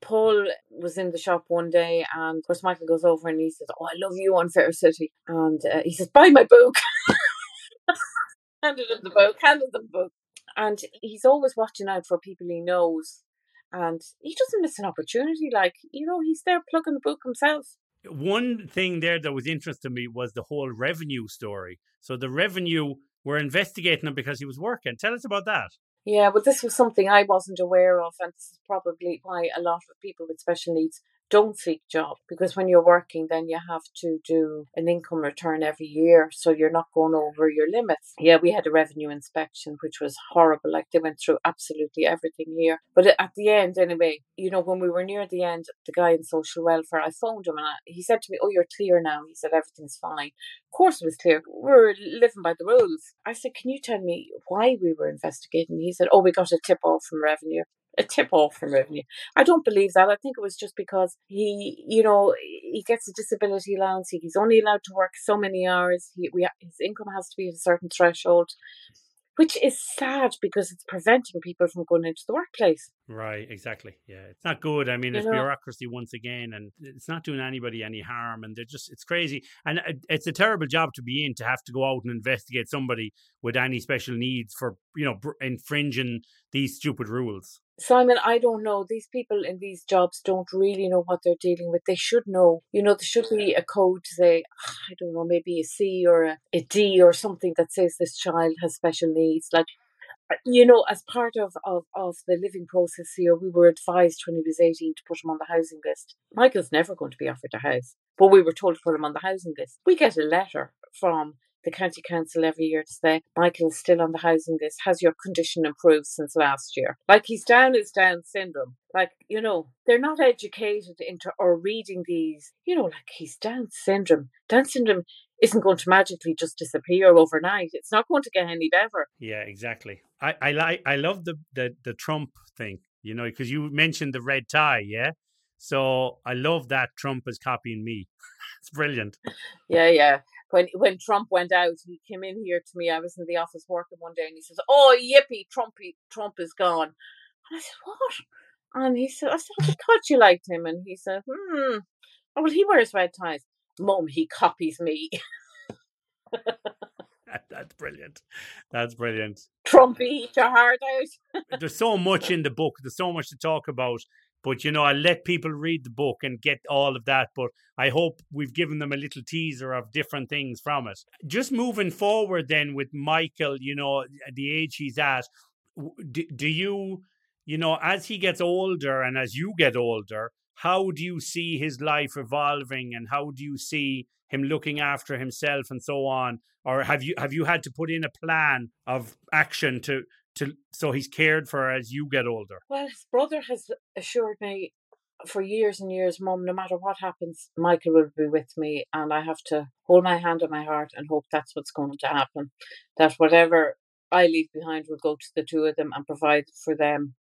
Paul was in the shop one day, and of course Michael goes over and he says, "Oh, I love you on Fair City," and uh, he says, "Buy my book." handed him the book, handed the book, and he's always watching out for people he knows, and he doesn't miss an opportunity. Like you know, he's there plugging the book himself. One thing there that was interesting to me was the whole revenue story. So the revenue, we're investigating him because he was working. Tell us about that. Yeah, but this was something I wasn't aware of, and this is probably why a lot of people with special needs don't seek job because when you're working then you have to do an income return every year so you're not going over your limits. Yeah we had a revenue inspection which was horrible like they went through absolutely everything here. But at the end anyway you know when we were near the end the guy in social welfare i phoned him and I, he said to me oh you're clear now. He said everything's fine. Of course it was clear. We're living by the rules. I said can you tell me why we were investigating? He said oh we got a tip off from revenue a tip off from revenue. I don't believe that. I think it was just because he, you know, he gets a disability allowance. He's only allowed to work so many hours. He, we, his income has to be at a certain threshold which is sad because it's preventing people from going into the workplace. Right, exactly. Yeah, it's not good. I mean, you it's know? bureaucracy once again, and it's not doing anybody any harm. And they're just, it's crazy. And uh, it's a terrible job to be in to have to go out and investigate somebody with any special needs for, you know, infringing these stupid rules. Simon, I don't know. These people in these jobs don't really know what they're dealing with. They should know. You know, there should be a code to say, I don't know, maybe a C or a, a D or something that says this child has special needs. Like, uh, you know, as part of, of, of the living process here, we were advised when he was 18 to put him on the housing list. Michael's never going to be offered a house, but we were told to put him on the housing list. We get a letter from the county council every year to say Michael is still on the housing list. Has your condition improved since last year? Like he's down his Down syndrome. Like you know, they're not educated into or reading these. You know, like he's Down syndrome. Down syndrome isn't going to magically just disappear overnight. It's not going to get any better. Yeah, exactly. I I like I love the the the Trump thing. You know, because you mentioned the red tie. Yeah. So I love that Trump is copying me. it's brilliant. Yeah, yeah when when Trump went out, he came in here to me. I was in the office working one day, and he says, "Oh, yippee, Trumpy, Trump is gone." And I said, "What?" And he said, "I said I thought you liked him." And he said, "Hmm, oh, well, he wears red ties." Mum, he copies me. That's brilliant. That's brilliant. Trumpy, eat your heart out. There's so much in the book. There's so much to talk about. But you know, I let people read the book and get all of that. But I hope we've given them a little teaser of different things from it. Just moving forward, then with Michael, you know, the age he's at, do, do you, you know, as he gets older and as you get older, how do you see his life evolving and how do you see him looking after himself and so on or have you have you had to put in a plan of action to to so he's cared for as you get older? Well, his brother has assured me for years and years, Mum, no matter what happens, Michael will be with me, and I have to hold my hand on my heart and hope that's what's going to happen. That whatever I leave behind will go to the two of them and provide for them.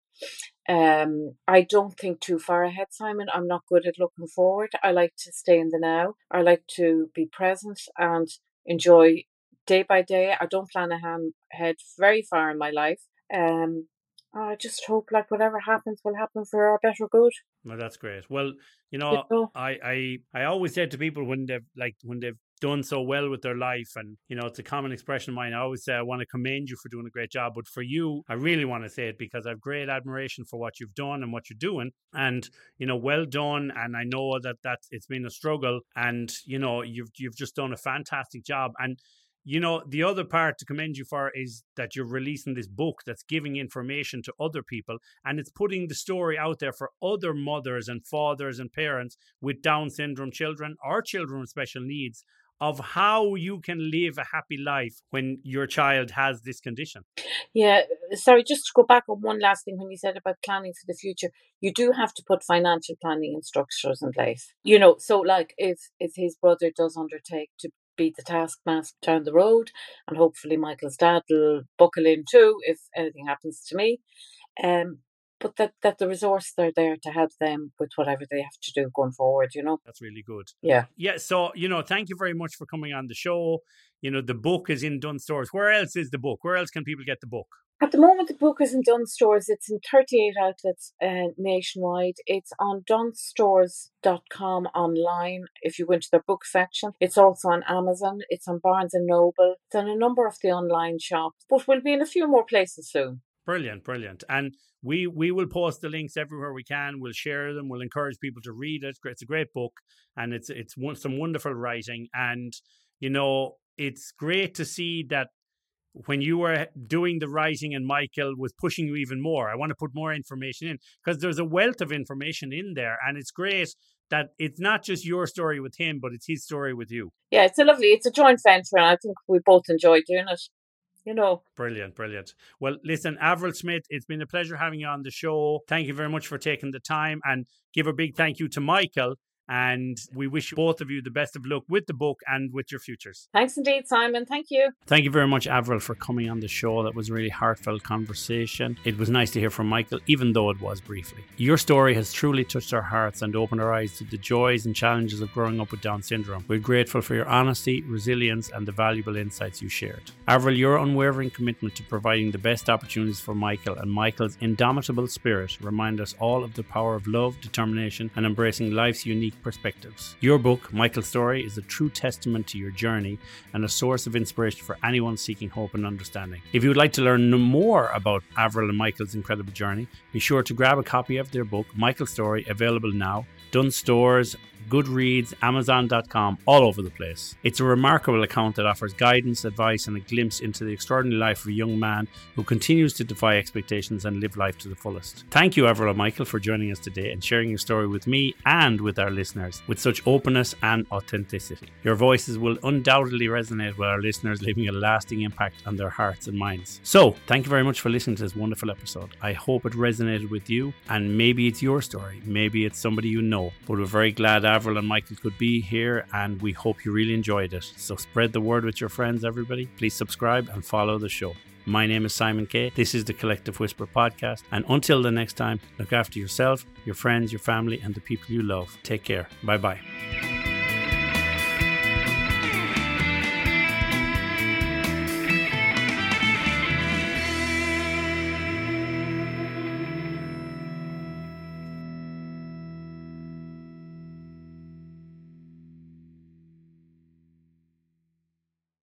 Um, I don't think too far ahead, Simon. I'm not good at looking forward. I like to stay in the now. I like to be present and enjoy day by day. I don't plan ahead very far in my life. Um, I just hope like whatever happens will happen for our better good. Well, that's great. Well, you know, you know, I, I I always said to people when they've like when they've done so well with their life, and you know, it's a common expression of mine. I always say I want to commend you for doing a great job, but for you, I really want to say it because I have great admiration for what you've done and what you're doing, and you know, well done. And I know that that it's been a struggle, and you know, you've you've just done a fantastic job, and you know, the other part to commend you for is that you're releasing this book that's giving information to other people and it's putting the story out there for other mothers and fathers and parents with Down syndrome children or children with special needs of how you can live a happy life when your child has this condition. Yeah, sorry, just to go back on one last thing when you said about planning for the future, you do have to put financial planning and structures in place. You know, so like if if his brother does undertake to be the taskmaster down the road, and hopefully Michael's dad will buckle in too if anything happens to me. Um, but that that the resources are there to help them with whatever they have to do going forward. You know, that's really good. Yeah, yeah. So you know, thank you very much for coming on the show. You know, the book is in Dunnes Stores. Where else is the book? Where else can people get the book? At the moment, the book is in Dunnes Stores. It's in 38 outlets uh, nationwide. It's on dunnesstores.com online if you go into their book section. It's also on Amazon. It's on Barnes & Noble. It's on a number of the online shops, but we'll be in a few more places soon. Brilliant, brilliant. And we we will post the links everywhere we can. We'll share them. We'll encourage people to read it. It's a great book, and it's it's some wonderful writing. And you know, it's great to see that when you were doing the writing and Michael was pushing you even more. I want to put more information in because there's a wealth of information in there, and it's great that it's not just your story with him, but it's his story with you. Yeah, it's a lovely, it's a joint venture, and I think we both enjoy doing it. You know, brilliant, brilliant. Well, listen, Avril Smith, it's been a pleasure having you on the show. Thank you very much for taking the time, and give a big thank you to Michael and we wish both of you the best of luck with the book and with your futures. Thanks indeed, Simon. Thank you. Thank you very much, Avril, for coming on the show. That was a really heartfelt conversation. It was nice to hear from Michael, even though it was briefly. Your story has truly touched our hearts and opened our eyes to the joys and challenges of growing up with Down syndrome. We're grateful for your honesty, resilience, and the valuable insights you shared. Avril, your unwavering commitment to providing the best opportunities for Michael and Michael's indomitable spirit remind us all of the power of love, determination, and embracing life's unique perspectives. Your book, Michael's Story, is a true testament to your journey and a source of inspiration for anyone seeking hope and understanding. If you would like to learn more about Avril and Michael's incredible journey, be sure to grab a copy of their book, Michael's Story, available now. Dunnes Stores, Goodreads, Amazon.com, all over the place. It's a remarkable account that offers guidance, advice, and a glimpse into the extraordinary life of a young man who continues to defy expectations and live life to the fullest. Thank you, Avril Michael, for joining us today and sharing your story with me and with our listeners with such openness and authenticity. Your voices will undoubtedly resonate with our listeners, leaving a lasting impact on their hearts and minds. So, thank you very much for listening to this wonderful episode. I hope it resonated with you, and maybe it's your story, maybe it's somebody you know, but we're very glad Avril and Michael could be here, and we hope you really enjoyed it. So spread the word with your friends, everybody. Please subscribe and follow the show. My name is Simon Kay. This is the Collective Whisper podcast. And until the next time, look after yourself, your friends, your family, and the people you love. Take care. Bye bye.